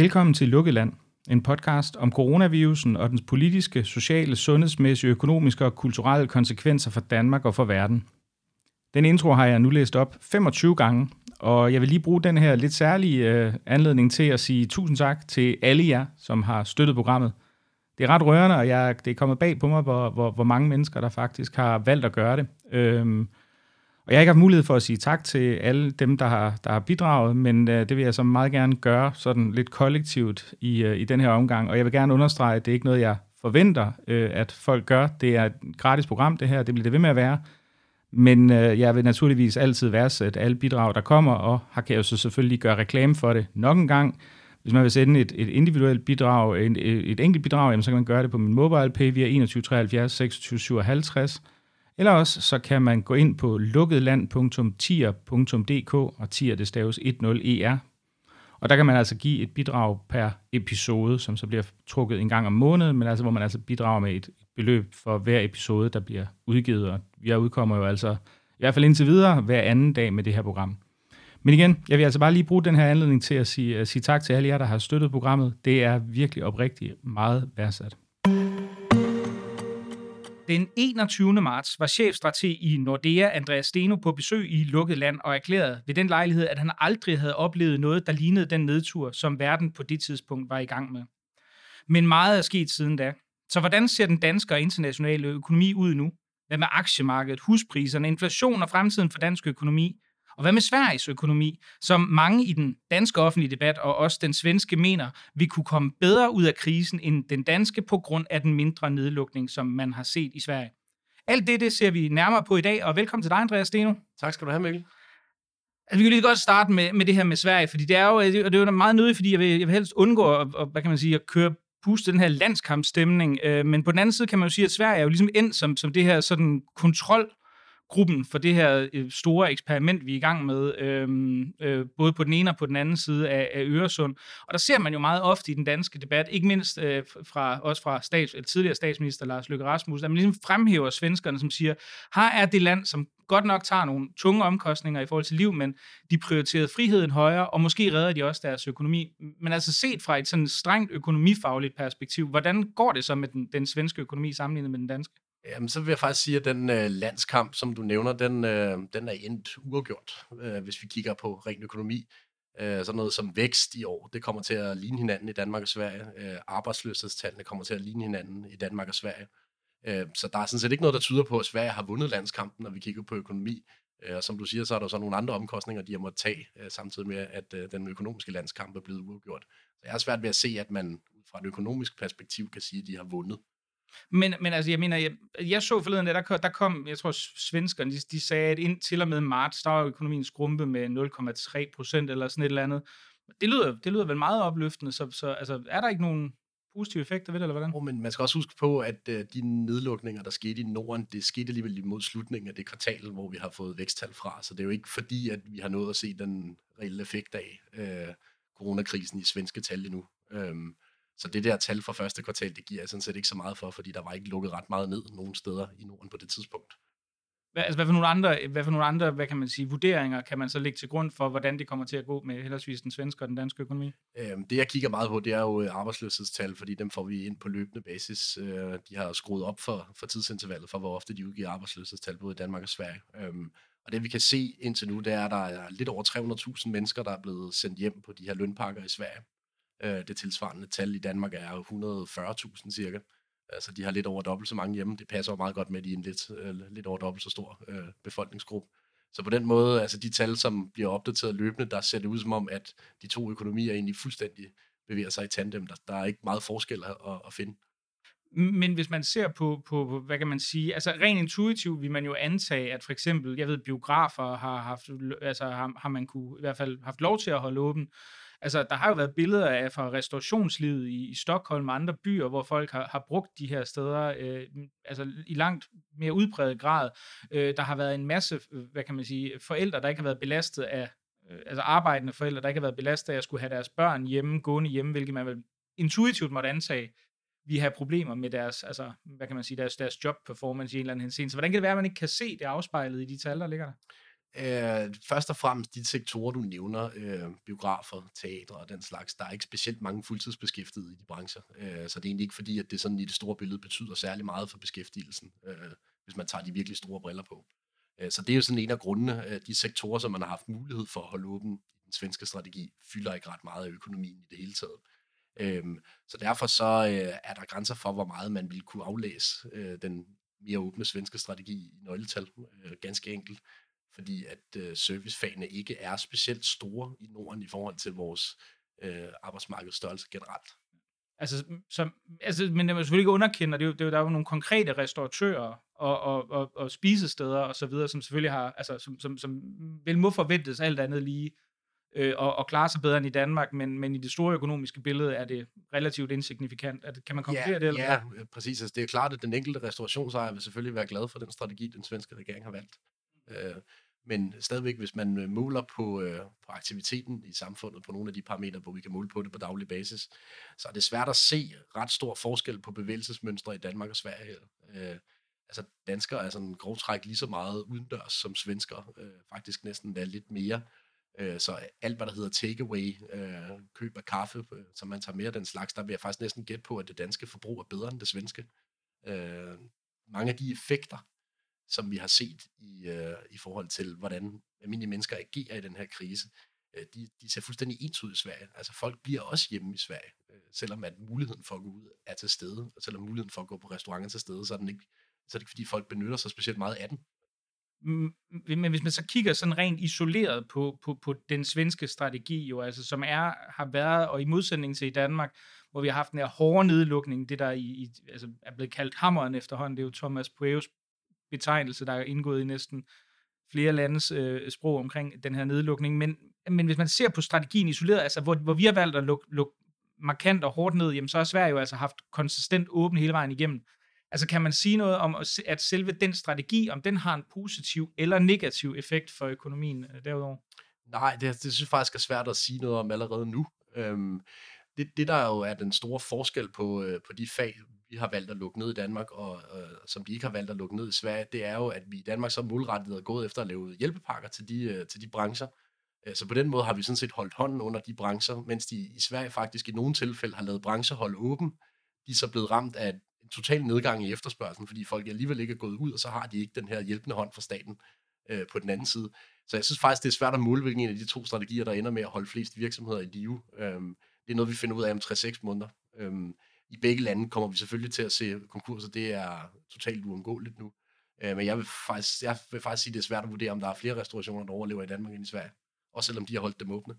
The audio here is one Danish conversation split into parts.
Velkommen til Lukkeland, en podcast om coronavirusen og dens politiske, sociale, sundhedsmæssige, økonomiske og kulturelle konsekvenser for Danmark og for verden. Den intro har jeg nu læst op 25 gange, og jeg vil lige bruge den her lidt særlige øh, anledning til at sige tusind tak til alle jer, som har støttet programmet. Det er ret rørende, og jeg, det er kommet bag på mig, hvor, hvor, hvor mange mennesker, der faktisk har valgt at gøre det. Øhm, og jeg har ikke haft mulighed for at sige tak til alle dem, der har, der har bidraget, men øh, det vil jeg så meget gerne gøre sådan lidt kollektivt i, øh, i den her omgang. Og jeg vil gerne understrege, at det er ikke noget, jeg forventer, øh, at folk gør. Det er et gratis program, det her. Det bliver det ved med at være. Men øh, jeg vil naturligvis altid værdsætte alle bidrag, der kommer, og har kan jeg jo så selvfølgelig gøre reklame for det nok en gang. Hvis man vil sende et, et individuelt bidrag, et, et enkelt bidrag, jamen, så kan man gøre det på min mobile pay via 21 73 26 57. Eller også så kan man gå ind på lukketland.tier.dk, og tier det staves 10er. Og der kan man altså give et bidrag per episode, som så bliver trukket en gang om måneden, men altså hvor man altså bidrager med et beløb for hver episode, der bliver udgivet. Og jeg udkommer jo altså i hvert fald indtil videre hver anden dag med det her program. Men igen, jeg vil altså bare lige bruge den her anledning til at sige, at sige tak til alle jer, der har støttet programmet. Det er virkelig oprigtigt meget værdsat. Den 21. marts var chefstrateg i Nordea, Andreas Steno, på besøg i lukket land og erklærede ved den lejlighed, at han aldrig havde oplevet noget, der lignede den nedtur, som verden på det tidspunkt var i gang med. Men meget er sket siden da. Så hvordan ser den danske og internationale økonomi ud nu? Hvad med aktiemarkedet, huspriserne, inflation og fremtiden for dansk økonomi? Og hvad med Sveriges økonomi, som mange i den danske offentlige debat og også den svenske mener, vi kunne komme bedre ud af krisen end den danske på grund af den mindre nedlukning, som man har set i Sverige. Alt det, det ser vi nærmere på i dag, og velkommen til dig, Andreas Steno. Tak skal du have, Mikkel. Altså, vi kan lige godt starte med, med det her med Sverige, fordi det er jo, det er jo meget nødigt, fordi jeg vil, jeg vil helst undgå at, at, hvad kan man sige, at køre puste den her landskampstemning, øh, men på den anden side kan man jo sige, at Sverige er jo ligesom endt som, som det her sådan kontrol gruppen for det her øh, store eksperiment, vi er i gang med, øhm, øh, både på den ene og på den anden side af, af Øresund. Og der ser man jo meget ofte i den danske debat, ikke mindst øh, fra, også fra stats, eller tidligere statsminister Lars Løkke Rasmussen, at man ligesom fremhæver svenskerne, som siger, her er det land, som godt nok tager nogle tunge omkostninger i forhold til liv, men de prioriterede friheden højere, og måske redder de også deres økonomi. Men altså set fra et sådan strengt økonomifagligt perspektiv, hvordan går det så med den, den svenske økonomi sammenlignet med den danske? Jamen, så vil jeg faktisk sige, at den øh, landskamp, som du nævner, den, øh, den er endt uafgjort, øh, hvis vi kigger på ren økonomi. Øh, sådan noget som vækst i år, det kommer til at ligne hinanden i Danmark og Sverige. Øh, arbejdsløshedstallene kommer til at ligne hinanden i Danmark og Sverige. Øh, så der er sådan set ikke noget, der tyder på, at Sverige har vundet landskampen, når vi kigger på økonomi. Øh, og som du siger, så er der så nogle andre omkostninger, de har måttet tage, øh, samtidig med, at øh, den økonomiske landskamp er blevet uafgjort. Så jeg har svært ved at se, at man fra et økonomisk perspektiv kan sige, at de har vundet. Men, men altså, jeg mener, jeg, jeg så forleden, at der kom, der kom, jeg tror, svenskerne, de, de sagde, at ind til og med marts, der var økonomien skrumpe med 0,3 procent eller sådan et eller andet. Det lyder, det lyder vel meget opløftende, så, så altså, er der ikke nogen positive effekter ved det, eller hvordan? Oh, men man skal også huske på, at uh, de nedlukninger, der skete i Norden, det skete alligevel mod slutningen af det kvartal, hvor vi har fået væksttal fra. Så det er jo ikke fordi, at vi har nået at se den reelle effekt af uh, coronakrisen i svenske tal endnu. Um, så det der tal for første kvartal, det giver jeg sådan set ikke så meget for, fordi der var ikke lukket ret meget ned nogen steder i Norden på det tidspunkt. Hvad, altså, hvad, for nogle andre, hvad for nogle andre, hvad kan man sige, vurderinger kan man så lægge til grund for, hvordan det kommer til at gå med henholdsvis den svenske og den danske økonomi? Øhm, det jeg kigger meget på, det er jo øh, arbejdsløshedstal, fordi dem får vi ind på løbende basis. Øh, de har skruet op for, for tidsintervallet for, hvor ofte de udgiver arbejdsløshedstal, både i Danmark og Sverige. Øhm, og det vi kan se indtil nu, det er, at der er lidt over 300.000 mennesker, der er blevet sendt hjem på de her lønpakker i Sverige. Øh, det tilsvarende tal i Danmark er 140.000 cirka. Altså de har lidt over dobbelt så mange hjemme. Det passer jo meget godt med, at de er en lidt, øh, lidt over dobbelt så stor øh, befolkningsgruppe. Så på den måde, altså de tal, som bliver opdateret løbende, der ser det ud som om, at de to økonomier egentlig fuldstændig bevæger sig i tandem. Der, der er ikke meget forskel at, at finde. Men hvis man ser på, på, hvad kan man sige, altså rent intuitivt vil man jo antage, at for eksempel, jeg ved, biografer har haft, altså har, har man kunne i hvert fald haft lov til at holde åben, Altså, der har jo været billeder af fra restaurationslivet i, i Stockholm og andre byer, hvor folk har, har brugt de her steder øh, altså i langt mere udbredt grad. Øh, der har været en masse, øh, hvad kan man sige, forældre, der ikke har været belastet af, øh, altså arbejdende forældre, der ikke har været belastet af at skulle have deres børn hjemme, gående hjemme, hvilket man vel intuitivt måtte antage, vi har problemer med deres, altså, hvad kan man sige, deres, deres job performance i en eller anden henseende. Så hvordan kan det være, at man ikke kan se det afspejlet i de tal, der ligger der? Øh, først og fremmest de sektorer, du nævner, øh, biografer, teatre og den slags, der er ikke specielt mange fuldtidsbeskæftigede i de brancher. Øh, så det er egentlig ikke fordi, at det sådan i det store billede betyder særlig meget for beskæftigelsen, øh, hvis man tager de virkelig store briller på. Øh, så det er jo sådan en af grundene. Øh, de sektorer, som man har haft mulighed for at holde åben i den svenske strategi, fylder ikke ret meget af økonomien i det hele taget. Øhm, så derfor så øh, er der grænser for, hvor meget man vil kunne aflæse øh, den mere åbne svenske strategi i nøgletal, øh, ganske enkelt, fordi at øh, servicefagene ikke er specielt store i Norden i forhold til vores øh, arbejdsmarkedsstørrelse generelt. Altså, som, altså, men det er selvfølgelig ikke underkender, det er jo, det er der er jo nogle konkrete restauratører og, og, og, og spisesteder og så videre, som selvfølgelig har, altså, som, som, som vel må forventes alt andet lige, øh, og, og klare sig bedre end i Danmark, men, men i det store økonomiske billede er det relativt insignifikant. Er det, kan man konkludere ja, det? Eller ja, præcis. Altså, det er klart, at den enkelte restaurationsejer vil selvfølgelig være glad for den strategi, den svenske regering har valgt. Øh, men stadigvæk, hvis man øh, måler på, øh, på aktiviteten i samfundet, på nogle af de parametre, hvor vi kan måle på det på daglig basis, så er det svært at se ret stor forskel på bevægelsesmønstre i Danmark og Sverige. Øh, altså danskere er sådan grov træk lige så meget udendørs som svensker, øh, faktisk næsten da lidt mere. Øh, så alt, hvad der hedder takeaway, øh, køb af kaffe, øh, som man tager mere den slags, der vil jeg faktisk næsten gætte på, at det danske forbrug er bedre end det svenske. Øh, mange af de effekter, som vi har set i, øh, i forhold til, hvordan almindelige mennesker agerer i den her krise, øh, de, de ser fuldstændig entydigt i Sverige. Altså folk bliver også hjemme i Sverige, øh, selvom at muligheden for at gå ud er til stede, og selvom muligheden for at gå på restauranter til stede, så er, den ikke, så er det ikke fordi folk benytter sig specielt meget af den. Men hvis man så kigger sådan rent isoleret på, på, på den svenske strategi, jo, altså, som er, har været, og i modsætning til i Danmark, hvor vi har haft den her hårde nedlukning, det der i, i, altså er blevet kaldt hammeren efterhånden, det er jo Thomas Pueus betegnelse, der er indgået i næsten flere landes øh, sprog omkring den her nedlukning. Men, men hvis man ser på strategien isoleret, altså hvor, hvor vi har valgt at lukke, luk markant og hårdt ned, jamen så har Sverige jo altså haft konsistent åben hele vejen igennem. Altså kan man sige noget om, at selve den strategi, om den har en positiv eller negativ effekt for økonomien øh, derudover? Nej, det, det synes jeg faktisk er svært at sige noget om allerede nu. Øhm, det, det der jo er den store forskel på, øh, på de fag, vi har valgt at lukke ned i Danmark, og og som de ikke har valgt at lukke ned i Sverige, det er jo, at vi i Danmark så målrettet er gået efter at lave hjælpepakker til de, øh, til de brancher. Øh, så på den måde har vi sådan set holdt hånden under de brancher, mens de i Sverige faktisk i nogle tilfælde har lavet brancher holde åben. De er så blevet ramt af en total nedgang i efterspørgselen, fordi folk alligevel ikke er gået ud, og så har de ikke den her hjælpende hånd fra staten øh, på den anden side. Så jeg synes faktisk, det er svært at måle, hvilken en af de to strategier, der ender med at holde flest virksomheder i live. Øhm, det er noget, vi finder ud af om 3-6 måneder. Øhm, i begge lande kommer vi selvfølgelig til at se konkurser. Det er totalt uundgåeligt nu. Øh, men jeg vil, faktisk, jeg vil faktisk sige, at det er svært at vurdere, om der er flere restaurationer, der overlever i Danmark end i Sverige. Også selvom de har holdt dem åbne.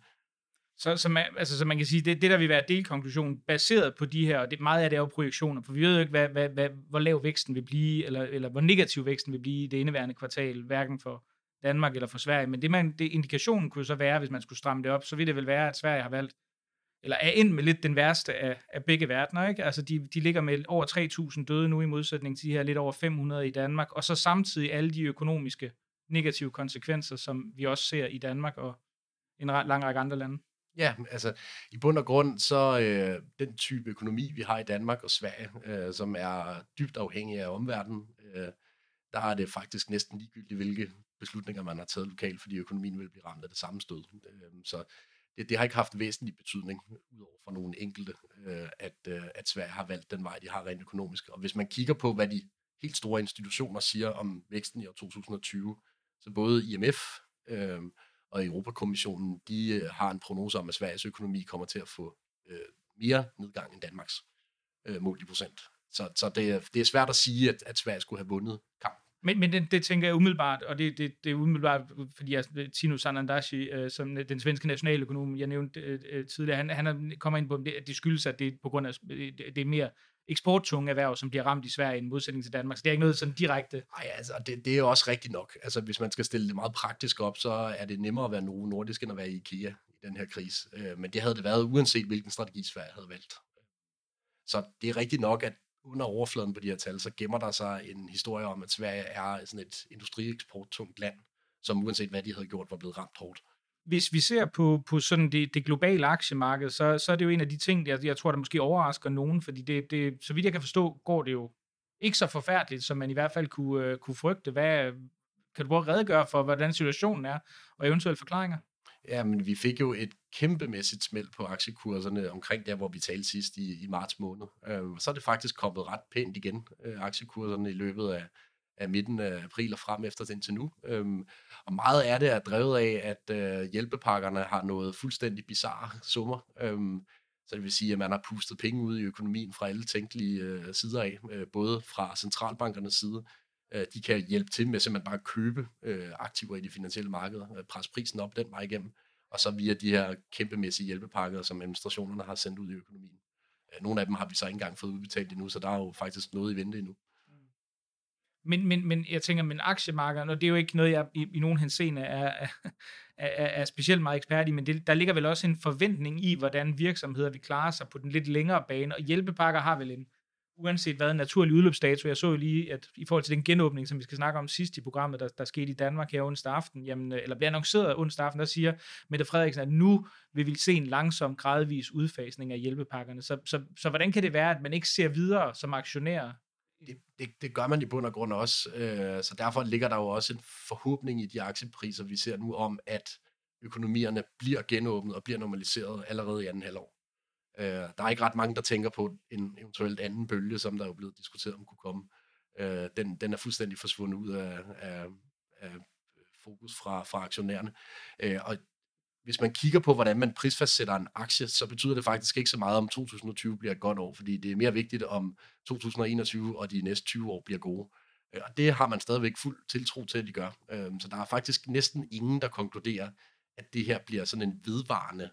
Så, så, man, altså, så man kan sige, det, det der vil være delkonklusionen, baseret på de her, og det, meget af det er jo projektioner, for vi ved jo ikke, hvad, hvad, hvad, hvor lav væksten vil blive, eller, eller hvor negativ væksten vil blive i det indeværende kvartal, hverken for Danmark eller for Sverige. Men det, man, det indikationen kunne så være, hvis man skulle stramme det op, så ville det vel være, at Sverige har valgt eller er ind med lidt den værste af, af begge verdener. Ikke? Altså de, de ligger med over 3.000 døde nu i modsætning til de her lidt over 500 i Danmark, og så samtidig alle de økonomiske negative konsekvenser, som vi også ser i Danmark og en lang række andre lande. Ja, altså i bund og grund, så øh, den type økonomi, vi har i Danmark og Sverige, øh, som er dybt afhængig af omverdenen, øh, der er det faktisk næsten ligegyldigt, hvilke beslutninger man har taget lokalt, fordi økonomien vil blive ramt af det samme stød. Øh, så det, det har ikke haft væsentlig betydning, udover for nogle enkelte, øh, at, øh, at Sverige har valgt den vej, de har rent økonomisk. Og hvis man kigger på, hvad de helt store institutioner siger om væksten i år 2020, så både IMF øh, og Europakommissionen, de øh, har en prognose om, at Sveriges økonomi kommer til at få øh, mere nedgang end Danmarks øh, mål i procent. Så, så det, det er svært at sige, at, at Sverige skulle have vundet kampen. Men, men det, det tænker jeg umiddelbart, og det, det, det er umiddelbart, fordi jeg, Tino Sanandashi, øh, som den svenske nationaløkonom, jeg nævnte øh, øh tidligere, han, han kommer ind på, at det skyldes, at det er på grund af, øh, det, det er mere eksporttunge erhverv, som bliver ramt i Sverige i modsætning til Danmark. Så det er ikke noget sådan direkte. Nej, altså det, det er også rigtigt nok. Altså hvis man skal stille det meget praktisk op, så er det nemmere at være nogen nordisk, end at være i IKEA i den her krise. Øh, men det havde det været, uanset hvilken strategi Sverige havde valgt. Så det er rigtigt nok, at under overfladen på de her tal, så gemmer der sig en historie om, at Sverige er sådan et industrieksporttungt land, som uanset hvad de havde gjort, var blevet ramt hårdt. Hvis vi ser på, på sådan det, det globale aktiemarked, så, så er det jo en af de ting, jeg, jeg tror, der måske overrasker nogen, fordi det, det, så vidt jeg kan forstå, går det jo ikke så forfærdeligt, som man i hvert fald kunne, uh, kunne frygte. Hvad, kan du prøve at redegøre for, hvordan situationen er, og eventuelle forklaringer? Ja, men vi fik jo et kæmpemæssigt smæld på aktiekurserne omkring der, hvor vi talte sidst i, i marts måned. Øh, så er det faktisk kommet ret pænt igen, øh, aktiekurserne i løbet af, af midten af april og frem efter den til nu. Øhm, og meget af det er drevet af, at øh, hjælpepakkerne har noget fuldstændig bizarre summer. Øhm, så det vil sige, at man har pustet penge ud i økonomien fra alle tænkelige øh, sider af, øh, både fra centralbankernes side. Øh, de kan hjælpe til med simpelthen bare at købe øh, aktiver i de finansielle markeder, øh, presse prisen op den vej igennem, og så via de her kæmpemæssige hjælpepakker, som administrationerne har sendt ud i økonomien. Øh, nogle af dem har vi så ikke engang fået udbetalt endnu, så der er jo faktisk noget i vente endnu. Mm. Men, men, men jeg tænker, men aktiemarkederne, og det er jo ikke noget, jeg i, i nogen henseende er, er, er, er specielt meget ekspert i, men det, der ligger vel også en forventning i, hvordan virksomheder vil klare sig på den lidt længere bane, og hjælpepakker har vel en, uanset hvad, en naturlig udløbsdato. Jeg så jo lige, at i forhold til den genåbning, som vi skal snakke om sidst i programmet, der, der skete i Danmark her onsdag aften, jamen, øh, eller blev annonceret onsdag aften, der siger Mette Frederiksen, at nu vil vi se en langsom, gradvis udfasning af hjælpepakkerne. Så, så, så hvordan kan det være, at man ikke ser videre som aktionær det, det, det gør man i bund og grund også. Øh, så derfor ligger der jo også en forhåbning i de aktiepriser, vi ser nu om, at økonomierne bliver genåbnet og bliver normaliseret allerede i anden halvår. Øh, der er ikke ret mange, der tænker på en eventuelt anden bølge, som der er jo blevet diskuteret om kunne komme. Øh, den, den er fuldstændig forsvundet ud af, af, af fokus fra, fra aktionærerne. Øh, og hvis man kigger på, hvordan man prisfastsætter en aktie, så betyder det faktisk ikke så meget, om 2020 bliver et godt år, fordi det er mere vigtigt, om 2021 og de næste 20 år bliver gode. Øh, og det har man stadigvæk fuld tiltro til, at de gør. Øh, så der er faktisk næsten ingen, der konkluderer, at det her bliver sådan en vedvarende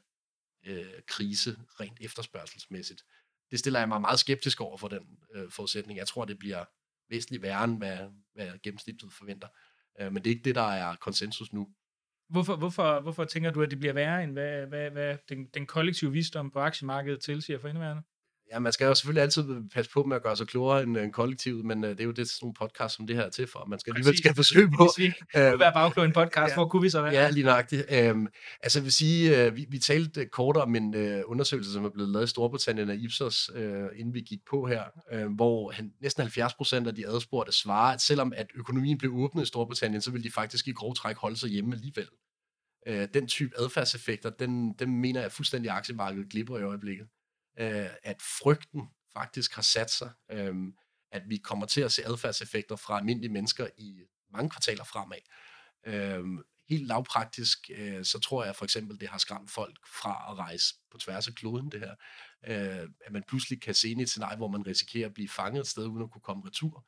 øh, krise, rent efterspørgselsmæssigt. Det stiller jeg mig meget skeptisk over for den øh, forudsætning. Jeg tror, det bliver væsentligt værre, end hvad, hvad gennemsnittet forventer. Øh, men det er ikke det, der er konsensus nu. Hvorfor, hvorfor, hvorfor tænker du, at det bliver værre, end hvad, hvad, hvad den, den kollektive visdom på aktiemarkedet tilsiger for indværende? Ja, man skal jo selvfølgelig altid passe på med at gøre sig klogere end, en kollektivet, men uh, det er jo det, sådan nogle podcast som det her er til for, man skal alligevel skal forsøge på. Hvis vi kunne øhm, være bagklog en podcast, ja, hvor kunne vi så være? Ja, lige nøjagtigt. Um, altså jeg vil sige, uh, vi, vi talte kort om en uh, undersøgelse, som er blevet lavet i Storbritannien af Ipsos, uh, inden vi gik på her, uh, hvor han, næsten 70 procent af de adspurgte svarer, at selvom at økonomien blev åbnet i Storbritannien, så vil de faktisk i grov træk holde sig hjemme alligevel. Uh, den type adfærdseffekter, den, den mener jeg fuldstændig aktiemarkedet glipper i øjeblikket. Uh, at frygten faktisk har sat sig, øhm, at vi kommer til at se adfærdseffekter fra almindelige mennesker i mange kvartaler fremad. Øhm, helt lavpraktisk, øh, så tror jeg for eksempel, det har skræmt folk fra at rejse på tværs af kloden, det her. Øh, at man pludselig kan se ind i et scenarie, hvor man risikerer at blive fanget et sted, uden at kunne komme retur.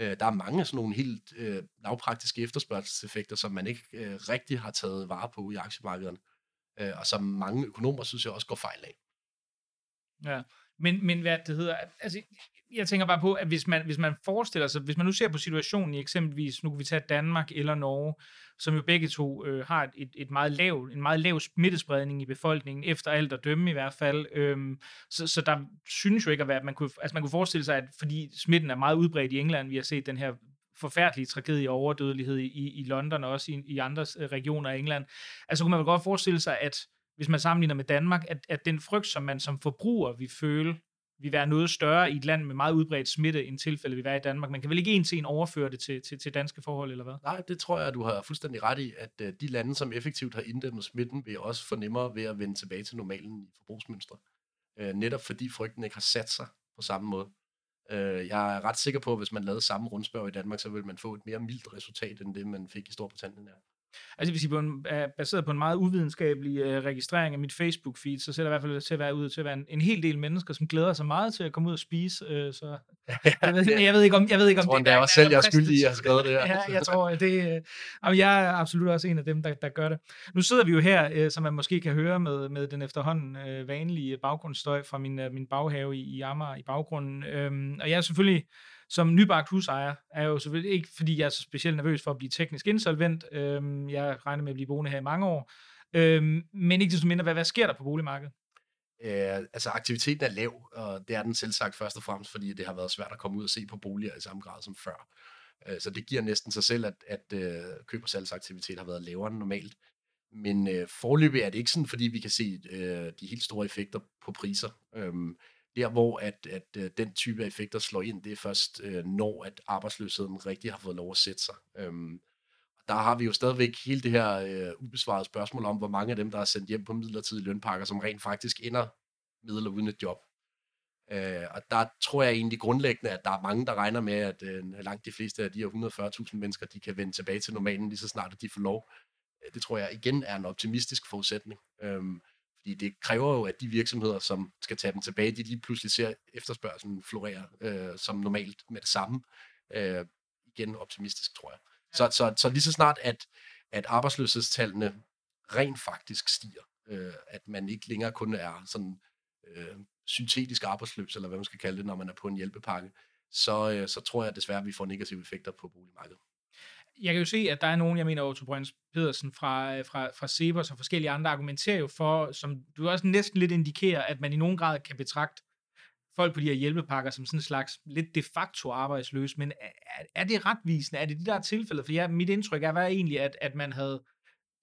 Øh, der er mange af sådan nogle helt øh, lavpraktiske efterspørgselseffekter, som man ikke øh, rigtig har taget vare på i aktiemarkederne, øh, og som mange økonomer synes jeg også går fejl af. Ja, men, men hvad det hedder, altså, jeg tænker bare på, at hvis man, hvis man forestiller sig, hvis man nu ser på situationen i eksempelvis, nu kan vi tage Danmark eller Norge, som jo begge to øh, har et, et meget lav, en meget lav smittespredning i befolkningen, efter alt at dømme i hvert fald. Øhm, så, så der synes jo ikke at være, at man kunne, altså man kunne forestille sig, at fordi smitten er meget udbredt i England, vi har set den her forfærdelige tragedie og overdødelighed i, i London og også i, i andre øh, regioner af England. Altså kunne man vel godt forestille sig, at hvis man sammenligner med Danmark, at, at den frygt, som man som forbruger vil føle, vil være noget større i et land med meget udbredt smitte, end tilfældet vil være i Danmark. Man kan vel ikke en til en overføre det til, til, til danske forhold, eller hvad? Nej, det tror jeg, du har fuldstændig ret i, at øh, de lande, som effektivt har inddæmmet smitten, vil også få nemmere ved at vende tilbage til normalen i forbrugsmønstre. Øh, netop fordi frygten ikke har sat sig på samme måde. Øh, jeg er ret sikker på, at hvis man lavede samme rundspørg i Danmark, så ville man få et mere mildt resultat, end det, man fik i Storbritannien. Ja. Altså hvis I på en, er baseret på en meget uvidenskabelig uh, registrering af mit Facebook-feed, så ser der i hvert fald til at være ud til at være en, en hel del mennesker, som glæder sig meget til at komme ud og spise. Uh, så jeg ved, jeg ved ikke om, jeg ved ikke om jeg tror, det, det er også selv, jeg er skyldig i at have skrevet det her. ja, jeg tror, det, uh, jeg er absolut også en af dem, der, der gør det. Nu sidder vi jo her, uh, som man måske kan høre med, med den efterhånden uh, vanlige baggrundsstøj fra min, uh, min baghave i, i Amager i baggrunden. Um, og jeg er selvfølgelig som nybagt husejer er jo selvfølgelig ikke, fordi jeg er så specielt nervøs for at blive teknisk insolvent. Øhm, jeg regner med at blive boende her i mange år. Øhm, men ikke desto mindre, hvad, hvad sker der på boligmarkedet? Øh, altså aktiviteten er lav, og det er den selv sagt først og fremmest, fordi det har været svært at komme ud og se på boliger i samme grad som før. Øh, så det giver næsten sig selv, at, at øh, køb- og salgsaktivitet har været lavere end normalt. Men øh, forløbig er det ikke sådan, fordi vi kan se øh, de helt store effekter på priser. Øhm, der hvor at, at, at øh, den type af effekter slår ind, det er først, øh, når at arbejdsløsheden rigtig har fået lov at sætte sig. Øhm, der har vi jo stadigvæk hele det her øh, ubesvarede spørgsmål om, hvor mange af dem, der er sendt hjem på midlertidige lønpakker, som rent faktisk ender med eller uden et job. Øh, og der tror jeg egentlig grundlæggende, at der er mange, der regner med, at øh, langt de fleste af de her 140.000 mennesker, de kan vende tilbage til normalen lige så snart, at de får lov. Øh, det tror jeg igen er en optimistisk forudsætning. Øh, fordi det kræver jo, at de virksomheder, som skal tage dem tilbage, de lige pludselig ser efterspørgselen florere øh, som normalt med det samme. Øh, igen optimistisk, tror jeg. Så, så, så lige så snart, at, at arbejdsløshedstallene rent faktisk stiger, øh, at man ikke længere kun er sådan øh, syntetisk arbejdsløs, eller hvad man skal kalde det, når man er på en hjælpepakke, så, øh, så tror jeg desværre, at vi får negative effekter på boligmarkedet. Jeg kan jo se, at der er nogen, jeg mener, Otto Brøns Pedersen fra, øh, fra, fra Sebers og forskellige andre argumenterer jo for, som du også næsten lidt indikerer, at man i nogen grad kan betragte folk på de her hjælpepakker som sådan en slags lidt de facto arbejdsløs, men er, er det retvisende? Er det det, der tilfælde? For ja, mit indtryk er var egentlig, at, at man havde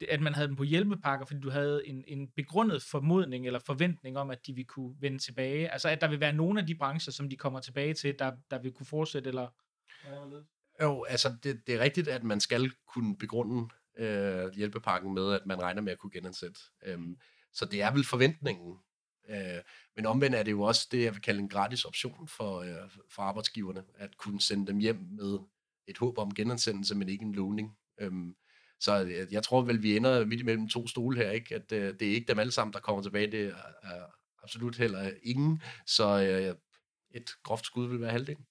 at man havde dem på hjælpepakker, fordi du havde en, en begrundet formodning eller forventning om, at de ville kunne vende tilbage. Altså, at der vil være nogle af de brancher, som de kommer tilbage til, der, der vil kunne fortsætte, eller jo, altså, det, det er rigtigt, at man skal kunne begrunde øh, hjælpepakken med, at man regner med at kunne genansætte. Øhm, så det er vel forventningen. Øh, men omvendt er det jo også det, jeg vil kalde en gratis option for, øh, for arbejdsgiverne, at kunne sende dem hjem med et håb om genansættelse, men ikke en lovning. Øhm, så jeg, jeg tror vel, vi ender midt imellem to stole her, ikke? at øh, det er ikke dem alle sammen, der kommer tilbage. Det er, er absolut heller ingen. Så øh, et groft skud vil være halvdelen.